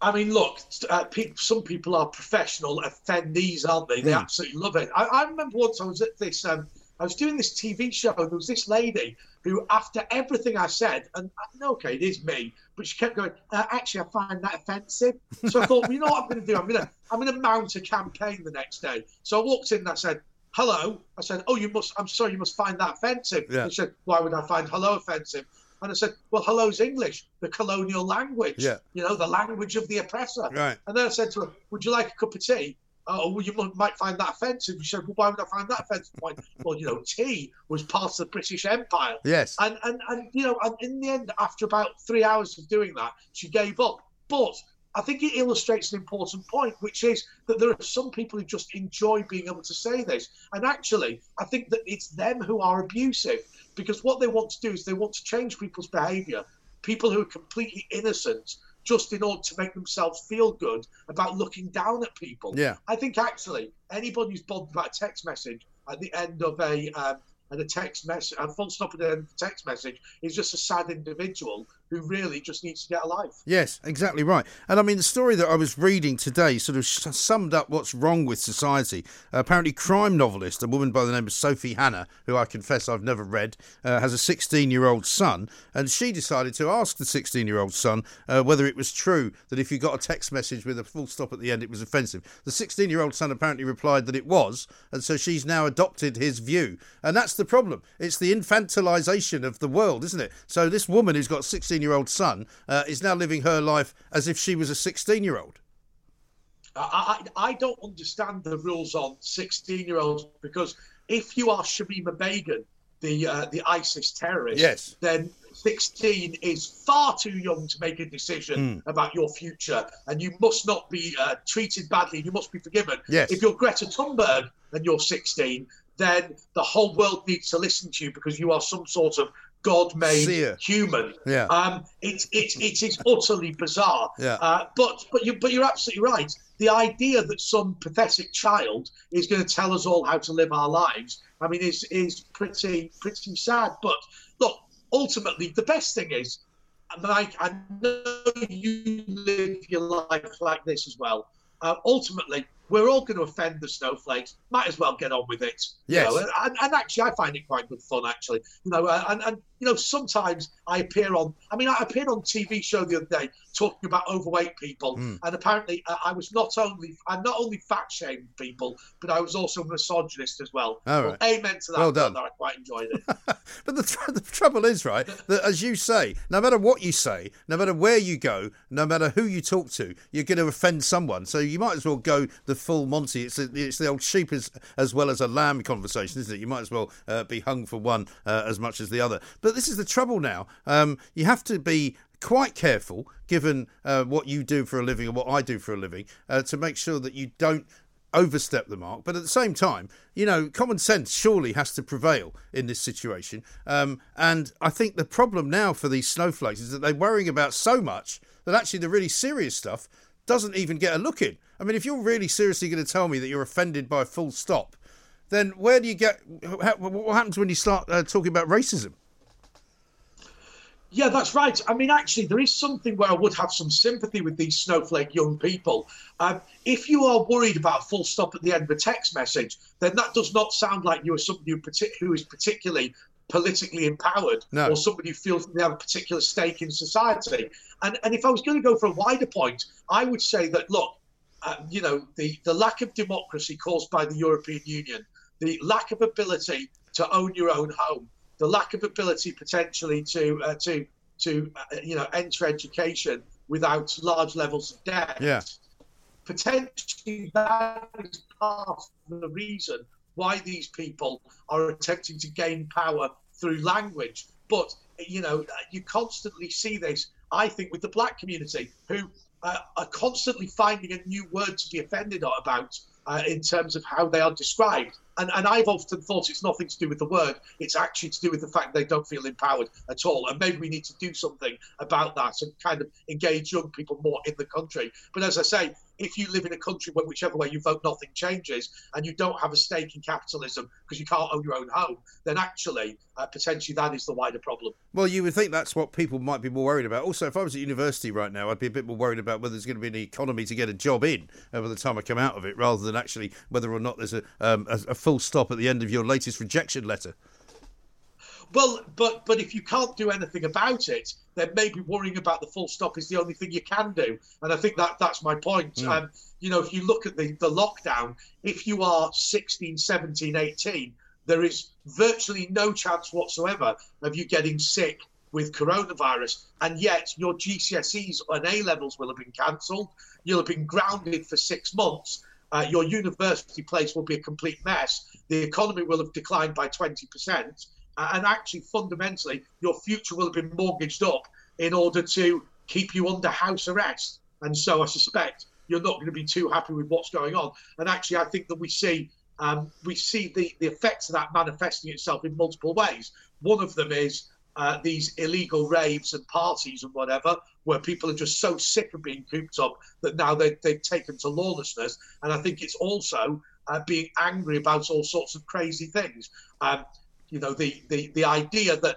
I mean, look, uh, pe- some people are professional attendees, aren't they? They Mm. absolutely love it. I, I remember once I was at this, um, I was doing this TV show, and there was this lady who, after everything I said, and uh, okay, it is me, but she kept going. Uh, actually, I find that offensive. So I thought, well, you know what I'm going to do? I'm going to, I'm going to mount a campaign the next day. So I walked in and I said, "Hello." I said, "Oh, you must. I'm sorry, you must find that offensive." Yeah. She said, "Why would I find hello offensive?" And I said, "Well, hello's English, the colonial language. Yeah. You know, the language of the oppressor." Right. And then I said to her, "Would you like a cup of tea?" Oh, well, you might find that offensive. You said, "Well, why would I find that offensive?" Went, well, you know, tea was part of the British Empire, Yes. and and and you know, and in the end, after about three hours of doing that, she gave up. But I think it illustrates an important point, which is that there are some people who just enjoy being able to say this. And actually, I think that it's them who are abusive because what they want to do is they want to change people's behavior. People who are completely innocent just in order to make themselves feel good about looking down at people. Yeah. I think actually anybody who's bothered about a text message at the end of a um, and a text message, a full stop at the end of a text message is just a sad individual who really just needs to get a life. Yes, exactly right. And I mean, the story that I was reading today sort of summed up what's wrong with society. Uh, apparently, crime novelist, a woman by the name of Sophie Hannah, who I confess I've never read, uh, has a 16 year old son, and she decided to ask the 16 year old son uh, whether it was true that if you got a text message with a full stop at the end, it was offensive. The 16 year old son apparently replied that it was, and so she's now adopted his view. And that's the problem. It's the infantilization of the world, isn't it? So, this woman who's got 16 year old son uh, is now living her life as if she was a 16 year old. I, I, don't understand the rules on 16 year olds because if you are Shamima Begum, the uh, the ISIS terrorist, yes. then 16 is far too young to make a decision mm. about your future, and you must not be uh, treated badly. You must be forgiven. Yes. If you're Greta Thunberg and you're 16, then the whole world needs to listen to you because you are some sort of God-made Seer. human. Yeah. Um, it, it, it is it's utterly bizarre. Yeah. Uh, but but you but you're absolutely right. The idea that some pathetic child is going to tell us all how to live our lives, I mean, is is pretty pretty sad. But look, ultimately, the best thing is, Mike. I know you live your life like this as well. Uh, ultimately, we're all going to offend the snowflakes. Might as well get on with it. you Yes. know, and, and actually, I find it quite good fun. Actually, you know, uh, and, and you know, sometimes I appear on. I mean, I appeared on TV show the other day talking about overweight people, Mm. and apparently, uh, I was not only I not only fat shamed people, but I was also a misogynist as well. All Well, amen to that. Well done. I quite enjoyed it. But the, tr- the trouble is, right, that as you say, no matter what you say, no matter where you go, no matter who you talk to, you're going to offend someone. So you might as well go the full Monty. It's, the it's the old sheep as, as well as a lamb conversation, isn't it? You might as well uh, be hung for one uh, as much as the other. But this is the trouble now. Um, you have to be quite careful, given uh, what you do for a living and what I do for a living, uh, to make sure that you don't overstep the mark. But at the same time, you know, common sense surely has to prevail in this situation. Um, and I think the problem now for these snowflakes is that they're worrying about so much that actually the really serious stuff doesn't even get a look in. I mean, if you're really seriously going to tell me that you're offended by a full stop, then where do you get? how- What happens when you start uh, talking about racism? Yeah, that's right. I mean, actually, there is something where I would have some sympathy with these snowflake young people. Um, if you are worried about a full stop at the end of a text message, then that does not sound like you are somebody who, partic- who is particularly politically empowered No. or somebody who feels they have a particular stake in society. And, and if I was going to go for a wider point, I would say that, look, uh, you know, the, the lack of democracy caused by the European Union, the lack of ability to own your own home, the lack of ability potentially to uh, to to uh, you know enter education without large levels of debt. Yeah. Potentially, that is part of the reason why these people are attempting to gain power through language. But you know, you constantly see this. I think with the black community, who uh, are constantly finding a new word to be offended about uh, in terms of how they are described. And, and I've often thought it's nothing to do with the word, it's actually to do with the fact they don't feel empowered at all. And maybe we need to do something about that and kind of engage young people more in the country. But as I say, if you live in a country where whichever way you vote, nothing changes, and you don't have a stake in capitalism because you can't own your own home, then actually, uh, potentially, that is the wider problem. Well, you would think that's what people might be more worried about. Also, if I was at university right now, I'd be a bit more worried about whether there's going to be an economy to get a job in uh, by the time I come out of it, rather than actually whether or not there's a, um, a, a full stop at the end of your latest rejection letter. Well, but but if you can't do anything about it, then maybe worrying about the full stop is the only thing you can do. And I think that that's my point. Mm. Um, you know, if you look at the, the lockdown, if you are 16, 17, 18, there is virtually no chance whatsoever of you getting sick with coronavirus. And yet your GCSEs and A levels will have been cancelled. You'll have been grounded for six months. Uh, your university place will be a complete mess. The economy will have declined by 20% and actually fundamentally your future will have been mortgaged up in order to keep you under house arrest. And so I suspect you're not going to be too happy with what's going on. And actually, I think that we see um, we see the, the effects of that manifesting itself in multiple ways. One of them is uh, these illegal raves and parties and whatever, where people are just so sick of being cooped up that now they, they've taken to lawlessness. And I think it's also uh, being angry about all sorts of crazy things. Um, you know, the, the, the idea that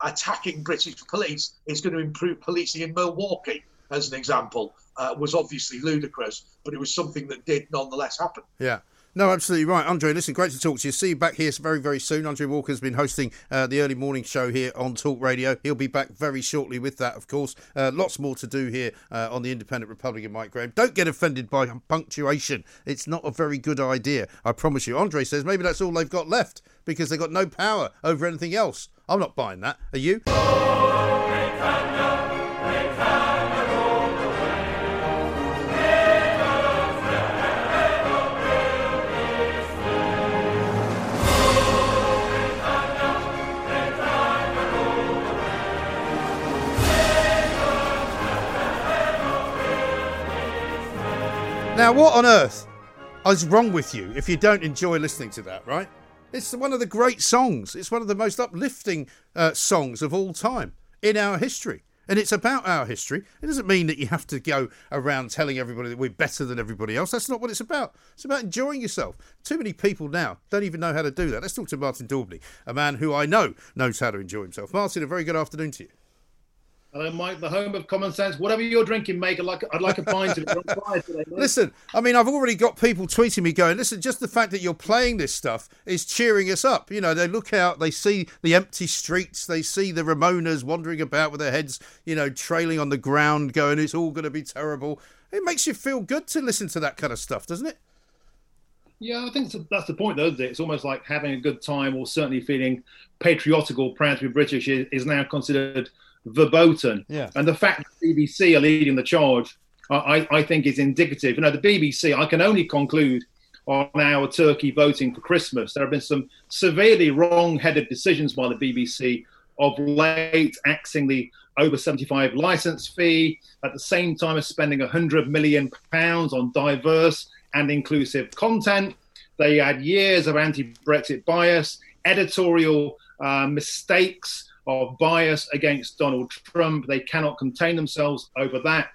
attacking British police is going to improve policing in Milwaukee, as an example, uh, was obviously ludicrous, but it was something that did nonetheless happen. Yeah. No, absolutely right. Andre, listen, great to talk to you. See you back here very, very soon. Andre Walker's been hosting uh, the early morning show here on Talk Radio. He'll be back very shortly with that, of course. Uh, lots more to do here uh, on the Independent Republic of Mike Graham. Don't get offended by punctuation. It's not a very good idea, I promise you. Andre says maybe that's all they've got left because they've got no power over anything else. I'm not buying that. Are you? Now, what on earth is wrong with you if you don't enjoy listening to that, right? It's one of the great songs. It's one of the most uplifting uh, songs of all time in our history. And it's about our history. It doesn't mean that you have to go around telling everybody that we're better than everybody else. That's not what it's about. It's about enjoying yourself. Too many people now don't even know how to do that. Let's talk to Martin Daubney, a man who I know knows how to enjoy himself. Martin, a very good afternoon to you. Hello, Mike, the home of common sense. Whatever you're drinking, mate, I'd like, I'd like a pint of it. Today, listen, I mean, I've already got people tweeting me going, listen, just the fact that you're playing this stuff is cheering us up. You know, they look out, they see the empty streets, they see the Ramonas wandering about with their heads, you know, trailing on the ground, going, it's all going to be terrible. It makes you feel good to listen to that kind of stuff, doesn't it? Yeah, I think that's the point, though. It? It's almost like having a good time or certainly feeling patriotic or proud to be British is, is now considered – verboten. Yeah. And the fact that the BBC are leading the charge, I, I think, is indicative. You know, the BBC, I can only conclude on our turkey voting for Christmas. There have been some severely wrong headed decisions by the BBC of late, axing the over 75 license fee at the same time as spending 100 million pounds on diverse and inclusive content. They had years of anti Brexit bias, editorial uh, mistakes of bias against Donald Trump. They cannot contain themselves over that.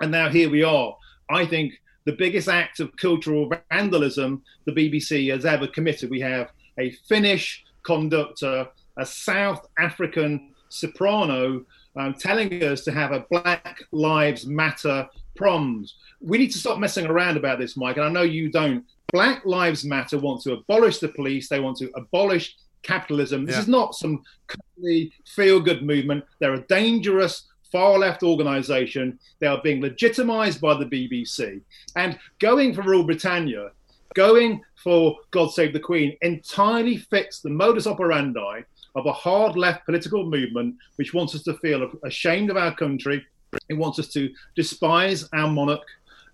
And now here we are. I think the biggest act of cultural vandalism the BBC has ever committed. We have a Finnish conductor, a South African soprano, um, telling us to have a Black Lives Matter proms. We need to stop messing around about this, Mike, and I know you don't. Black Lives Matter want to abolish the police, they want to abolish capitalism. This yeah. is not some feel good movement. They're a dangerous far left organization. They are being legitimized by the BBC. And going for Rule Britannia, going for God Save the Queen, entirely fits the modus operandi of a hard left political movement which wants us to feel ashamed of our country. It wants us to despise our monarch.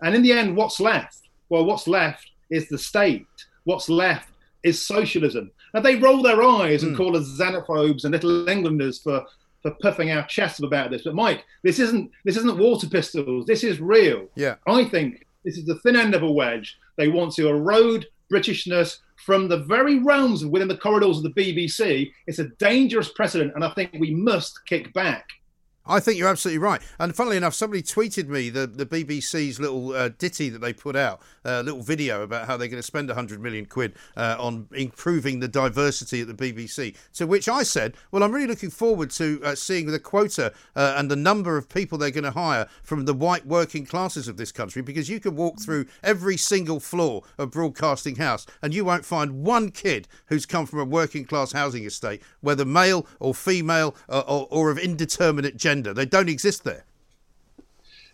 And in the end, what's left? Well, what's left is the state. What's left is socialism. And they roll their eyes and mm. call us xenophobes and little Englanders for for puffing our chests about this. But Mike, this isn't this isn't water pistols. This is real. Yeah. I think this is the thin end of a wedge. They want to erode Britishness from the very realms within the corridors of the BBC. It's a dangerous precedent, and I think we must kick back. I think you're absolutely right. And funnily enough, somebody tweeted me the, the BBC's little uh, ditty that they put out, a uh, little video about how they're going to spend 100 million quid uh, on improving the diversity at the BBC. To which I said, well, I'm really looking forward to uh, seeing the quota uh, and the number of people they're going to hire from the white working classes of this country because you can walk through every single floor of Broadcasting House and you won't find one kid who's come from a working class housing estate, whether male or female or, or, or of indeterminate gender gender. They don't exist there.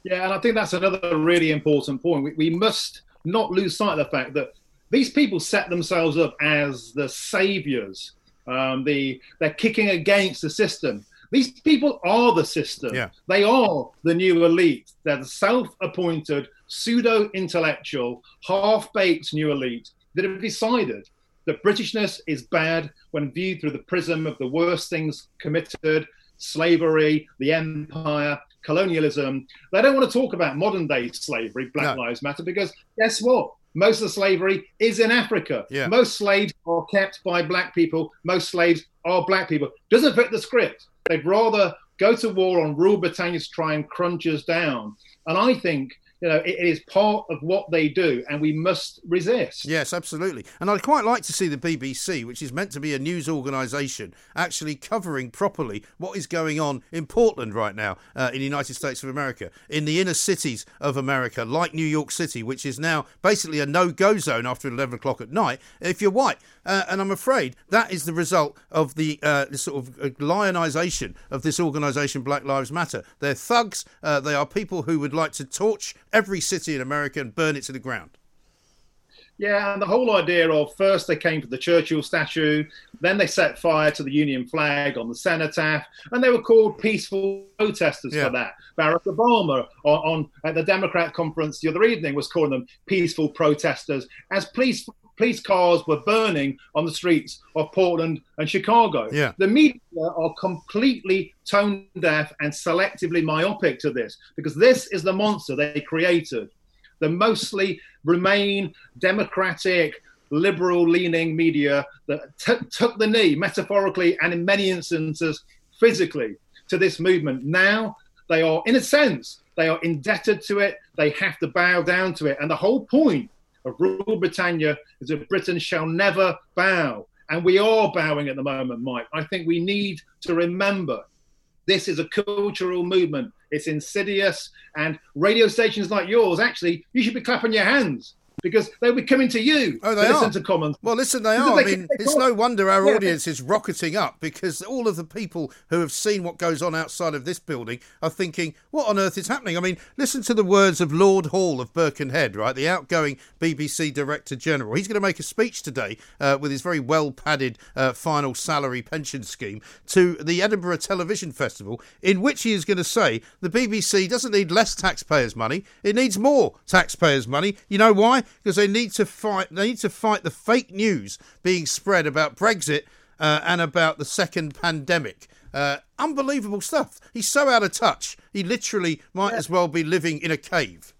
Yeah, and I think that's another really important point. We, we must not lose sight of the fact that these people set themselves up as the saviors. Um, the they're kicking against the system. These people are the system. Yeah. They are the new elite. They're the self-appointed, pseudo-intellectual, half-baked new elite that have decided that Britishness is bad when viewed through the prism of the worst things committed slavery, the empire, colonialism. They don't want to talk about modern day slavery, Black no. Lives Matter, because guess what? Most of the slavery is in Africa. Yeah. Most slaves are kept by black people. Most slaves are black people. Doesn't fit the script. They'd rather go to war on Rule Britannia to try and crunch us down. And I think you know, it is part of what they do, and we must resist. Yes, absolutely. And I'd quite like to see the BBC, which is meant to be a news organisation, actually covering properly what is going on in Portland right now uh, in the United States of America, in the inner cities of America, like New York City, which is now basically a no-go zone after 11 o'clock at night if you're white. Uh, and I'm afraid that is the result of the, uh, the sort of uh, lionisation of this organisation, Black Lives Matter. They're thugs. Uh, they are people who would like to torch every city in America and burn it to the ground. Yeah, and the whole idea of first they came for the Churchill statue, then they set fire to the Union flag on the cenotaph, and they were called peaceful protesters yeah. for that. Barack Obama on, on, at the Democrat conference the other evening was calling them peaceful protesters as police police cars were burning on the streets of Portland and Chicago. Yeah. The media are completely tone deaf and selectively myopic to this because this is the monster they created. The mostly remain democratic, liberal leaning media that t- took the knee metaphorically and in many instances physically to this movement. Now they are, in a sense, they are indebted to it. They have to bow down to it. And the whole point of Rule Britannia is that Britain shall never bow. And we are bowing at the moment, Mike. I think we need to remember this is a cultural movement. It's insidious. And radio stations like yours, actually, you should be clapping your hands because they'll be coming to you oh, they to are. listen to comments. Well, listen, they are. I mean, it's no wonder our yeah. audience is rocketing up because all of the people who have seen what goes on outside of this building are thinking, what on earth is happening? I mean, listen to the words of Lord Hall of Birkenhead, right? The outgoing BBC Director General. He's going to make a speech today uh, with his very well padded uh, final salary pension scheme to the Edinburgh Television Festival, in which he is going to say the BBC doesn't need less taxpayers' money, it needs more taxpayers' money. You know why? Because they need to fight. They need to fight the fake news being spread about Brexit uh, and about the second pandemic. Uh, unbelievable stuff. He's so out of touch. He literally might yeah. as well be living in a cave.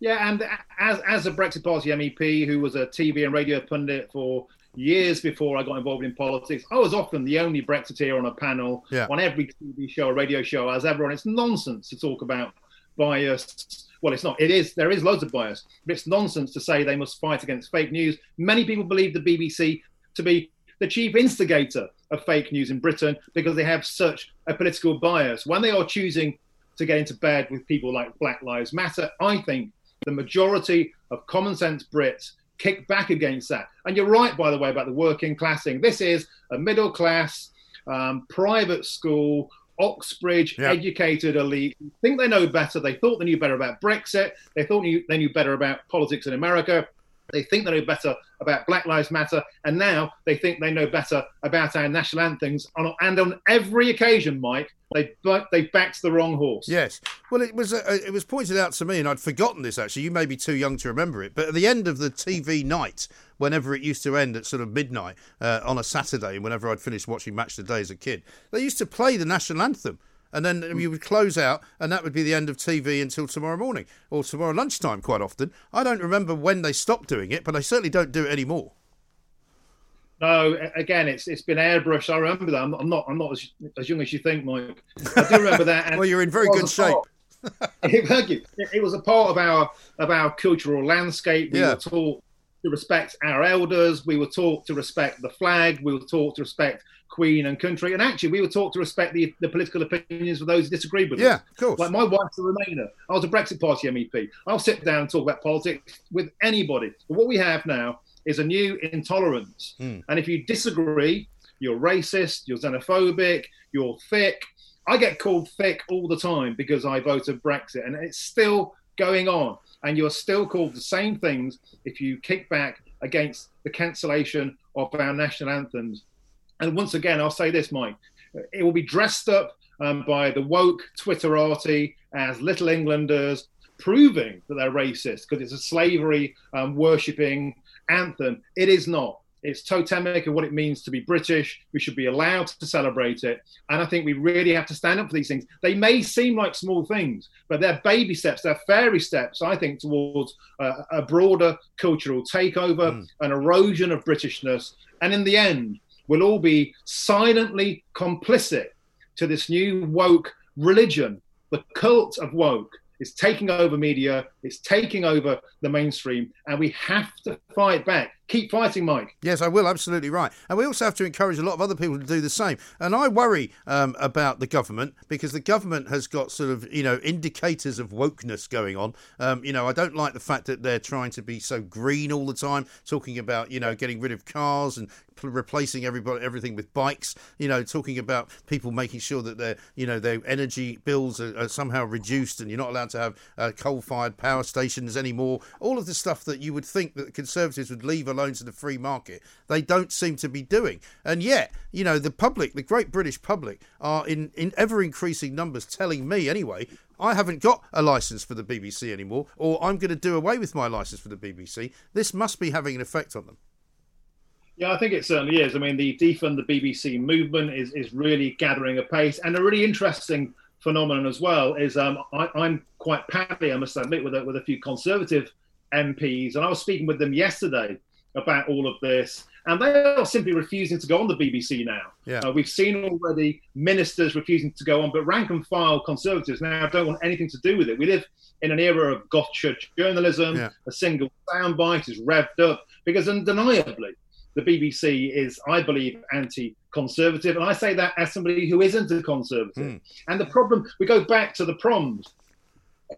Yeah, and as as a Brexit Party MEP who was a TV and radio pundit for years before I got involved in politics, I was often the only Brexiteer on a panel yeah. on every TV show or radio show as ever, and it's nonsense to talk about bias well, it's not. It is. There is loads of bias, but it's nonsense to say they must fight against fake news. Many people believe the BBC to be the chief instigator of fake news in Britain because they have such a political bias. When they are choosing to get into bed with people like Black Lives Matter, I think the majority of common sense Brits kick back against that. And you're right, by the way, about the working class thing. This is a middle class um, private school Oxbridge yeah. educated elite think they know better. They thought they knew better about Brexit. They thought they knew better about politics in America. They think they know better about Black Lives Matter, and now they think they know better about our national anthems. And on every occasion, Mike, they they backed the wrong horse. Yes. Well, it was uh, it was pointed out to me, and I'd forgotten this. Actually, you may be too young to remember it, but at the end of the TV night, whenever it used to end at sort of midnight uh, on a Saturday, whenever I'd finished watching Match of the Day as a kid, they used to play the national anthem and then mm. you would close out, and that would be the end of TV until tomorrow morning or tomorrow lunchtime. Quite often, I don't remember when they stopped doing it, but they certainly don't do it anymore. No, again, it's it's been airbrushed. I remember that. I'm, I'm not I'm not as, as young as you think, Mike. I do remember that. well, you're in very good shape. Thank you. It, it, was a part of our of our cultural landscape. We yeah. were taught to respect our elders. We were taught to respect the flag. We were taught to respect Queen and country. And actually, we were taught to respect the, the political opinions of those who disagreed with yeah, us. Yeah, of course. Like my wife's a Remainer. I was a Brexit Party MEP. I'll sit down and talk about politics with anybody. But what we have now is a new intolerance. Mm. And if you disagree, you're racist, you're xenophobic, you're thick. I get called thick all the time because I voted Brexit, and it's still going on. And you're still called the same things if you kick back against the cancellation of our national anthems. And once again, I'll say this, Mike, it will be dressed up um, by the woke Twitterati as Little Englanders, proving that they're racist because it's a slavery um, worshipping anthem. It is not. It's totemic of what it means to be British. We should be allowed to celebrate it. And I think we really have to stand up for these things. They may seem like small things, but they're baby steps, they're fairy steps, I think, towards uh, a broader cultural takeover, mm. an erosion of Britishness. And in the end, we'll all be silently complicit to this new woke religion, the cult of woke is taking over media, it's taking over the mainstream, and we have to fight back. Keep fighting, Mike. Yes, I will. Absolutely right. And we also have to encourage a lot of other people to do the same. And I worry um, about the government because the government has got sort of, you know, indicators of wokeness going on. Um, you know, I don't like the fact that they're trying to be so green all the time, talking about, you know, getting rid of cars and replacing everybody everything with bikes. You know, talking about people making sure that their you know their energy bills are, are somehow reduced, and you're not allowed to have uh, coal-fired power stations anymore. All of the stuff that you would think that conservatives would leave alone to the free market, they don't seem to be doing. And yet, you know, the public, the great British public, are in in ever increasing numbers telling me anyway I haven't got a license for the BBC anymore, or I'm going to do away with my license for the BBC. This must be having an effect on them. Yeah, I think it certainly is. I mean, the defund the BBC movement is, is really gathering a pace. And a really interesting phenomenon as well is um, I, am quite patty, I must admit, with a, with a few Conservative MPs. And I was speaking with them yesterday about all of this. And they are simply refusing to go on the BBC now. Yeah. Uh, we've seen already ministers refusing to go on, but rank and file Conservatives now don't want anything to do with it. We live in an era of gotcha journalism. Yeah. A single soundbite is revved up because undeniably the BBC is, I believe, anti-conservative, and I say that as somebody who isn't a conservative. Mm. And the problem, we go back to the proms.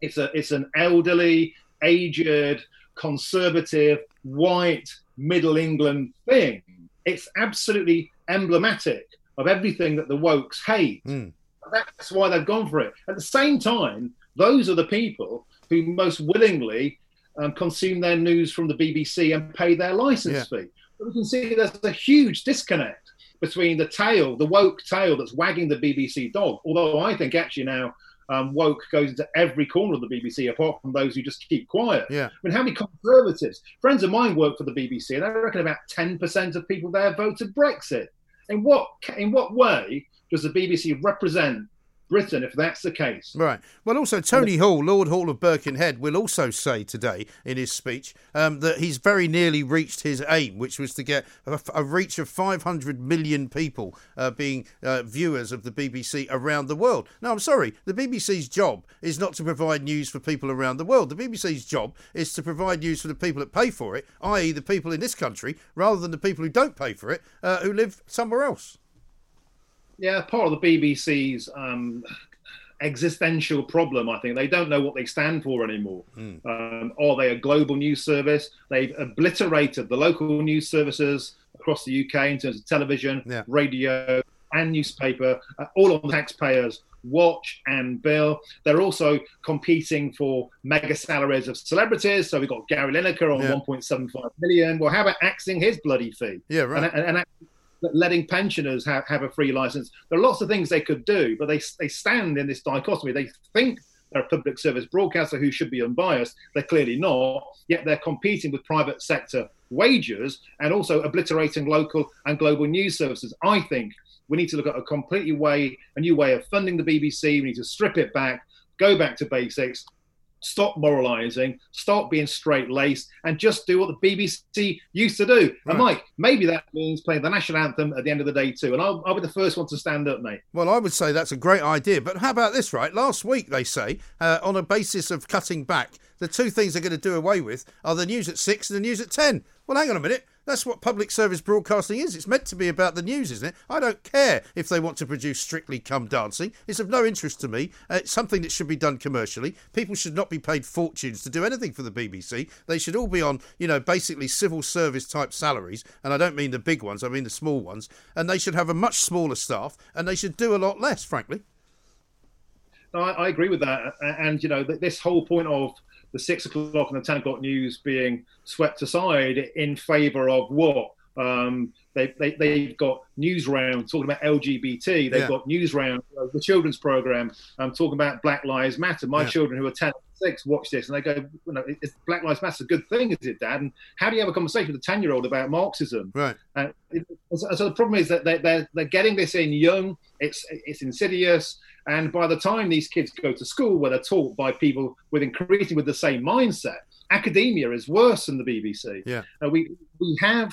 It's a, it's an elderly, aged, conservative, white, Middle England thing. It's absolutely emblematic of everything that the wokes hate. Mm. That's why they've gone for it. At the same time, those are the people who most willingly um, consume their news from the BBC and pay their license yeah. fee. But we can see there's a huge disconnect between the tail, the woke tail that's wagging the BBC dog. Although I think actually now um, woke goes into every corner of the BBC, apart from those who just keep quiet. Yeah. I mean, how many conservatives, friends of mine work for the BBC, and I reckon about 10% of people there voted Brexit. In what in what way does the BBC represent Britain if that's the case. Right. Well, also, Tony Hall, Lord Hall of Birkenhead, will also say today in his speech um, that he's very nearly reached his aim, which was to get a, a reach of 500 million people uh, being uh, viewers of the BBC around the world. Now, I'm sorry, the BBC's job is not to provide news for people around the world. The BBC's job is to provide news for the people that pay for it, i.e., the people in this country, rather than the people who don't pay for it, uh, who live somewhere else yeah, part of the BBC's um, existential problem. I think they don't know what they stand for anymore. Mm. Um, are they a global news service? They've obliterated the local news services across the UK in terms of television, yeah. radio, and newspaper, uh, all on taxpayers' watch and bill. They're also competing for mega salaries of celebrities. So we've got Gary Lineker on Yeah. 1.75 million. Well, how about axing his bloody fee? Yeah, right. And, and, and letting pensioners have, have a free license. There are lots of things they could do, but they, they stand in this dichotomy. They think they're a public service broadcaster who should be unbiased. They're clearly not, yet they're competing with private sector wages and also obliterating local and global news services. I think we need to look at a completely way, a new way of funding the BBC. We need to strip it back, go back to basics, stop moralizing, stop being straight laced, and just do what the BBC used to do. Right. And Mike, maybe that means playing the national anthem at the end of the day too. And I'll, I'll be the first one to stand up, mate. Well, I would say that's a great idea. But how about this, right? Last week, they say, uh, on a basis of cutting back, the two things they're going to do away with are the news at six and the news at 10. Well, hang on a minute. That's what public service broadcasting is. It's meant to be about the news, isn't it? I don't care if they want to produce Strictly Come Dancing. It's of no interest to me. Uh, it's something that should be done commercially. People should not be paid fortunes to do anything for the BBC. They should all be on, you know, basically civil service type salaries. And I don't mean the big ones, I mean the small ones. And they should have a much smaller staff and they should do a lot less, frankly. No, I, I agree with that. And, you know, th- this whole point of the six o'clock and the 10 o'clock news being swept aside in favor of what? Um, they, they, they've got news round talking about LGBT. They've Yeah. got news round, uh, the children's program, um, talking about Black Lives Matter. My Yeah. children who are 10 and 6 watch this and they go, you know, is Black Lives Matter a good thing, is it, Dad? And how do you have a conversation with a 10 year old about Marxism? Right. Uh, it, so so the problem is that they're, they're, they're getting this in young. It's it's insidious, and by the time these kids go to school, where they're taught by people with increasing with the same mindset, academia is worse than the BBC. Yeah. Uh, we we have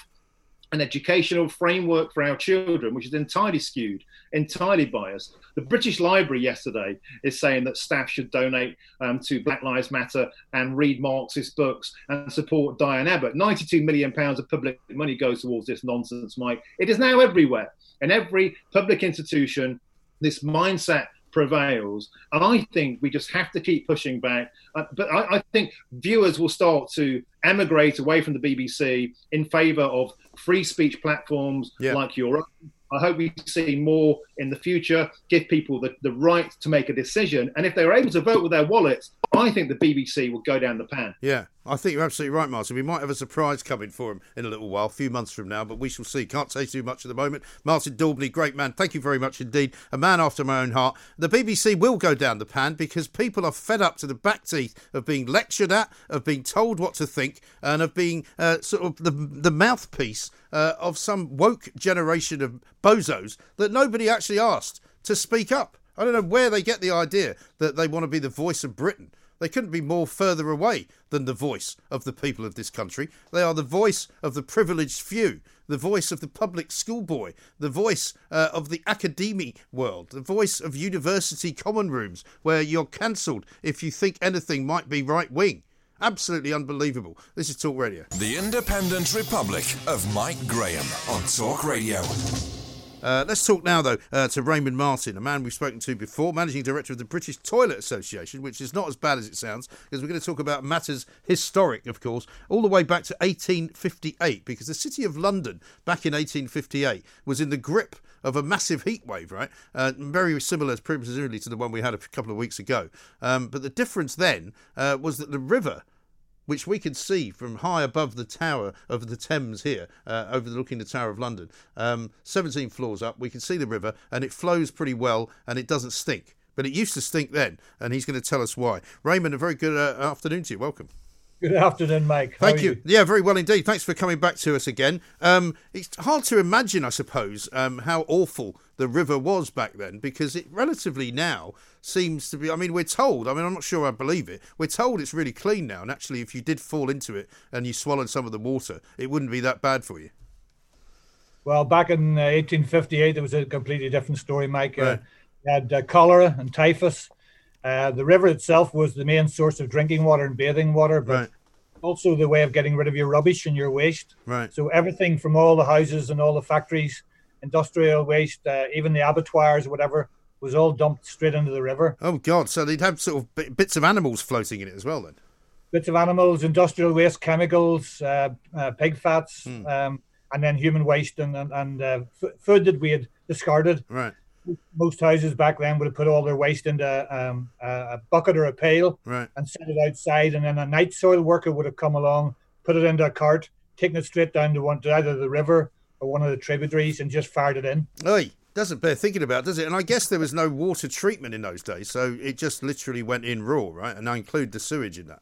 an educational framework for our children, which is entirely skewed, entirely biased. The British Library yesterday is saying that staff should donate um, to Black Lives Matter and read Marxist books and support Diane Abbott. 92 million pounds of public money goes towards this nonsense, Mike. It is now everywhere. In every public institution, this mindset prevails. And I think we just have to keep pushing back. Uh, but I, I think viewers will start to emigrate away from the BBC in favour of free speech platforms Yeah. like your own. I hope we see more in the future, give people the, the right to make a decision. And if they're able to vote with their wallets, I think the BBC will go down the pan. Yeah, I think you're absolutely right, Martin. We might have a surprise coming for him in a little while, a few months from now, but we shall see. Can't say too much at the moment. Martin Daubney, great man. Thank you very much indeed. A man after my own heart. The BBC will go down the pan because people are fed up to the back teeth of being lectured at, of being told what to think, and of being uh, sort of the, the mouthpiece uh, of some woke generation of bozos that nobody actually asked to speak up. I don't know where they get the idea that they want to be the voice of Britain. They couldn't be more further away than the voice of the people of this country. They are the voice of the privileged few, the voice of the public schoolboy, the voice uh, of the academy world, the voice of university common rooms where you're cancelled if you think anything might be right wing. Absolutely unbelievable. This is Talk Radio. The Independent Republic of Mike Graham on Talk Radio. Uh, let's talk now, though, uh, to Raymond Martin, a man we've spoken to before, managing director of the British Toilet Association, which is not as bad as it sounds, because we're going to talk about matters historic, of course, all the way back to 1858, because the city of London, back in 1858, was in the grip of a massive heat wave, right? Uh, very similar, presumably, to the one we had a couple of weeks ago. Um, but the difference then uh, was that the river which we could see from high above the tower of the Thames here, uh, overlooking the Tower of London. Um, 17 floors up, we can see the river, and it flows pretty well, and it doesn't stink. But it used to stink then, and he's going to tell us why. Raymond, a very good uh, afternoon to you. Welcome. Good afternoon, Mike. How Thank are you. Yeah, very well indeed. Thanks for coming back to us again. Um, it's hard to imagine, I suppose, um, how awful the river was back then because it relatively now seems to be. I mean, we're told, I mean, I'm not sure I believe it. We're told it's really clean now. And actually, if you did fall into it and you swallowed some of the water, it wouldn't be that bad for you. Well, back in uh, 1858, it was a completely different story, Mike. Uh, Right. you had uh, cholera and typhus. Uh, the river itself was the main source of drinking water and bathing water, but Right. also the way of getting rid of your rubbish and your waste. Right. So everything from all the houses and all the factories, industrial waste, uh, even the abattoirs, whatever, was all dumped straight into the river. Oh, God. So they'd have sort of bi- bits of animals floating in it as well, then. Bits of animals, industrial waste, chemicals, uh, uh, pig fats, Hmm. um, and then human waste and, and, and uh, f- food that we had discarded. Right. Most houses back then would have put all their waste into um, a bucket or a pail right. and set it outside, and then a night soil worker would have come along, put it into a cart, taken it straight down to one to either the river or one of the tributaries, and just fired it in. Oi, doesn't bear thinking about, does it? And I guess there was no water treatment in those days, so it just literally went in raw, right? And I include the sewage in that.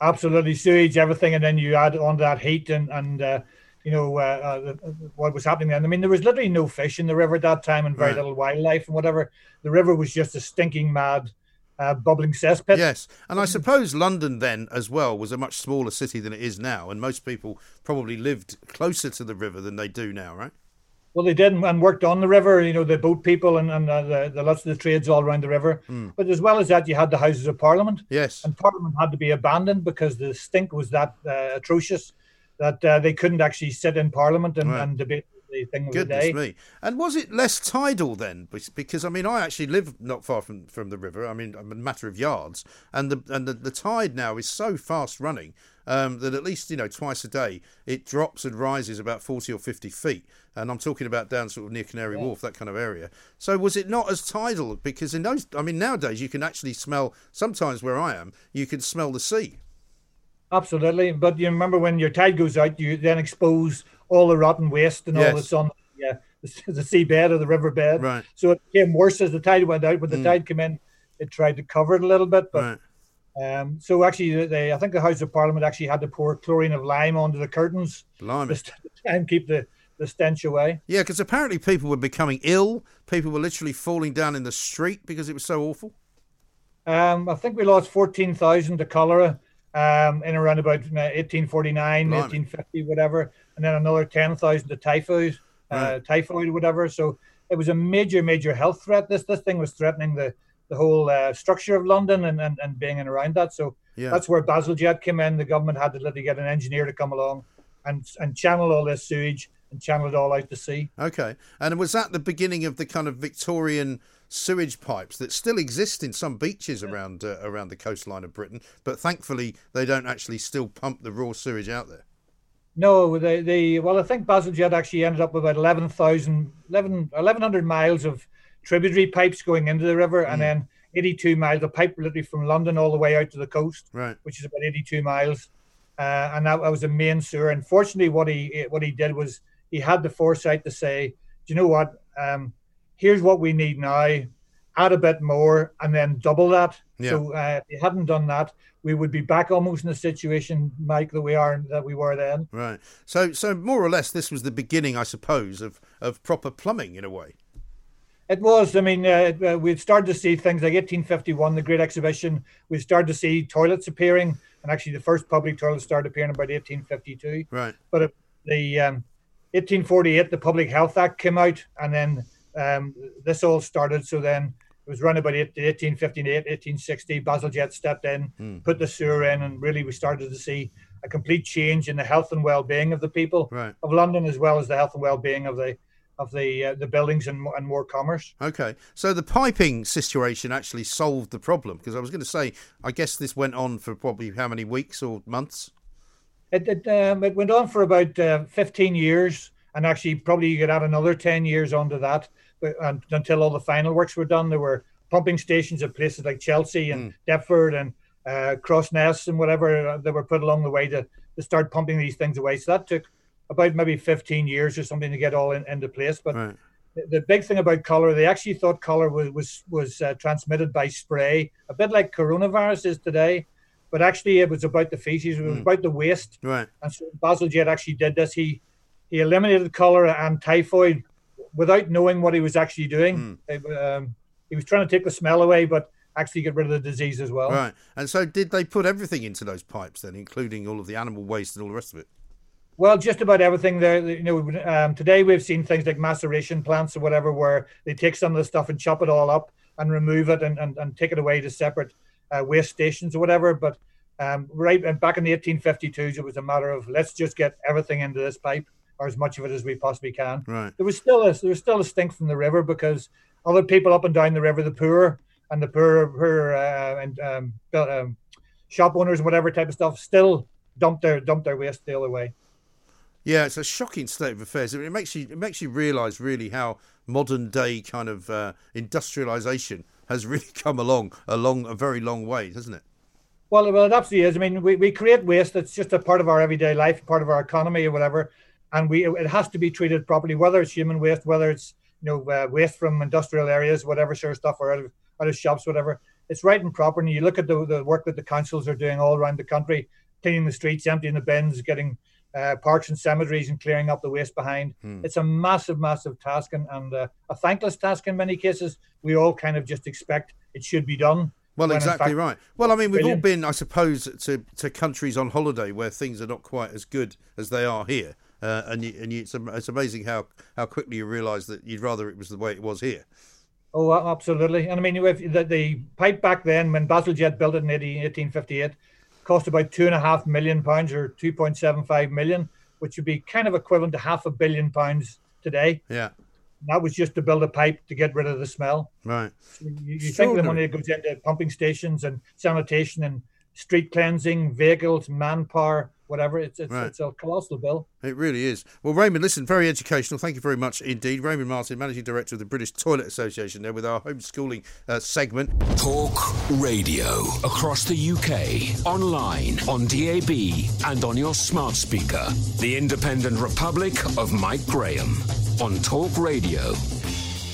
Absolutely, sewage, everything, and then you add on to that heat and and. Uh, you know uh, uh, what was happening then. I mean, there was literally no fish in the river at that time, and very right. little wildlife and whatever. The river was just a stinking mad, uh, bubbling cesspit. Yes, and I suppose London then as well was a much smaller city than it is now, and most people probably lived closer to the river than they do now, right? Well, they did and worked on the river. You know, the boat people and, and uh, the, the lots of the trades all around the river. Mm. But as well as that, you had the Houses of Parliament. Yes, and Parliament had to be abandoned because the stink was that uh, atrocious that uh, they couldn't actually sit in Parliament and, right. and debate the thing of Goodness the day. me! And was it less tidal then? Because I mean, I actually live not far from, from the river. I mean, a matter of yards, and the and the, the tide now is so fast running um, that at least you know twice a day it drops and rises about forty or fifty feet. And I'm talking about down sort of near Canary yeah. Wharf, that kind of area. So was it not as tidal? Because in those, I mean, nowadays you can actually smell. Sometimes where I am, you can smell the sea. Absolutely, but you remember when your tide goes out, you then expose all the rotten waste and yes. all that's on yeah, the, the seabed or the riverbed. Right. So it became worse as the tide went out. When the mm. tide came in, it tried to cover it a little bit, but. Right. Um, so actually, they, I think the House of Parliament actually had to pour chlorine of lime onto the curtains Blimey. to and keep the, the stench away. Yeah, because apparently people were becoming ill. People were literally falling down in the street because it was so awful. Um, I think we lost fourteen thousand to cholera um, in around about 1849, Blimey. 1850, whatever, and then another 10,000 to typhoid, uh, right. uh, typhoid, whatever. So it was a major, major health threat. This this thing was threatening the the whole uh, structure of London and, and, and being in around that. So yeah. that's where Bazalgette came in. The government had to literally get an engineer to come along and and channel all this sewage and channel it all out to sea. Okay, and was that the beginning of the kind of Victorian? sewage pipes that still exist in some beaches around uh, around the coastline of Britain, but thankfully they don't actually still pump the raw sewage out there. No, they, they well, I think Bazalgette actually ended up with about 11,000, 11, 1,100 miles of tributary pipes going into the river, mm. and then 82 miles of pipe literally from London all the way out to the coast, right. which is about 82 miles. Uh, and that, that was a main sewer. Unfortunately, what he what he did was he had the foresight to say, "Do you know what? Um, here's what we need now, add a bit more, and then double that. Yeah. So uh, if he hadn't done that, we would be back almost in the situation, Mike, that we are that we were then. Right. So, so more or less, this was the beginning, I suppose, of of proper plumbing in a way. It was. I mean, uh, uh we'd started to see things like 1851, the Great Exhibition. We started to see toilets appearing, and actually, the first public toilets started appearing about 1852. Right. But it, the um, 1848, the Public Health Act came out, and then um, this all started. So then it was run about 1858, 1860. Bazalgette stepped in, mm. put the sewer in, and really we started to see a complete change in the health and well-being of the people right. of London, as well as the health and well-being of the of the uh, the buildings and, and more commerce. Okay, so the piping situation actually solved the problem because I was going to say, I guess this went on for probably how many weeks or months? It it, um, it went on for about uh, fifteen years, and actually probably you could add another ten years onto that and until all the final works were done. There were pumping stations at places like Chelsea and mm. Deptford and uh, Crossness and whatever uh, that were put along the way to, to start pumping these things away. So that took about maybe 15 years or something to get all in, into place. But right. the, the, big thing about cholera, they actually thought cholera was was, was uh, transmitted by spray, a bit like coronavirus is today. But actually, it was about the feces. It was mm. about the waste. Right. And so Bazalgette actually did this. He he eliminated cholera and typhoid without knowing what he was actually doing. Mm. Um, he was trying to take the smell away, but actually get rid of the disease as well. Right. And so, did they put everything into those pipes then, including all of the animal waste and all the rest of it? Well, just about everything there. You know, um, today we've seen things like maceration plants or whatever, where they take some of the stuff and chop it all up and remove it and, and, and take it away to separate uh, waste stations or whatever. But um, right back in the 1852s, it was a matter of let's just get everything into this pipe or as much of it as we possibly can. Right. There was still a there was still a stink from the river because other people up and down the river, the poor and the poor, poor uh, and um, um, shop owners and whatever type of stuff, still dumped their dumped their waste the other way. Yeah, it's a shocking state of affairs. It makes you it makes you realise really how modern day kind of uh, industrialisation has really come along a long a very long way, hasn't it? Well, well, it absolutely is. I mean, we, we create waste It's just a part of our everyday life, part of our economy or whatever, and we it has to be treated properly, whether it's human waste, whether it's you know uh, waste from industrial areas, whatever sort of stuff, or out of, out of shops, whatever. It's right and proper. And you look at the, the work that the councils are doing all around the country, cleaning the streets, emptying the bins, getting uh, parks and cemeteries and clearing up the waste behind. Hmm. It's a massive, massive task and, and uh, a thankless task in many cases. We all kind of just expect it should be done. Well, exactly fact, right. Well, I mean, we've brilliant. all been, I suppose, to, to countries on holiday where things are not quite as good as they are here. Uh, and you, and you, it's, it's amazing how, how quickly you realise that you'd rather it was the way it was here. Oh, absolutely. And I mean, if the, the pipe back then, when Bazalgette built it in 1858, cost about two and a half million pounds or 2.75 million, which would be kind of equivalent to half a billion pounds today. Yeah. That was just to build a pipe to get rid of the smell. Right. So you, you think the money that goes into pumping stations and sanitation and street cleansing, vehicles, manpower, whatever. It's it's, right. it's a colossal bill. It really is. Well, Raymond, listen, very educational. Thank you very much indeed. Raymond Martin, Managing Director of the British Toilet Association, there with our homeschooling uh, segment. Talk radio across the UK, online, on DAB, and on your smart speaker. The Independent Republic of Mike Graham on Talk Radio.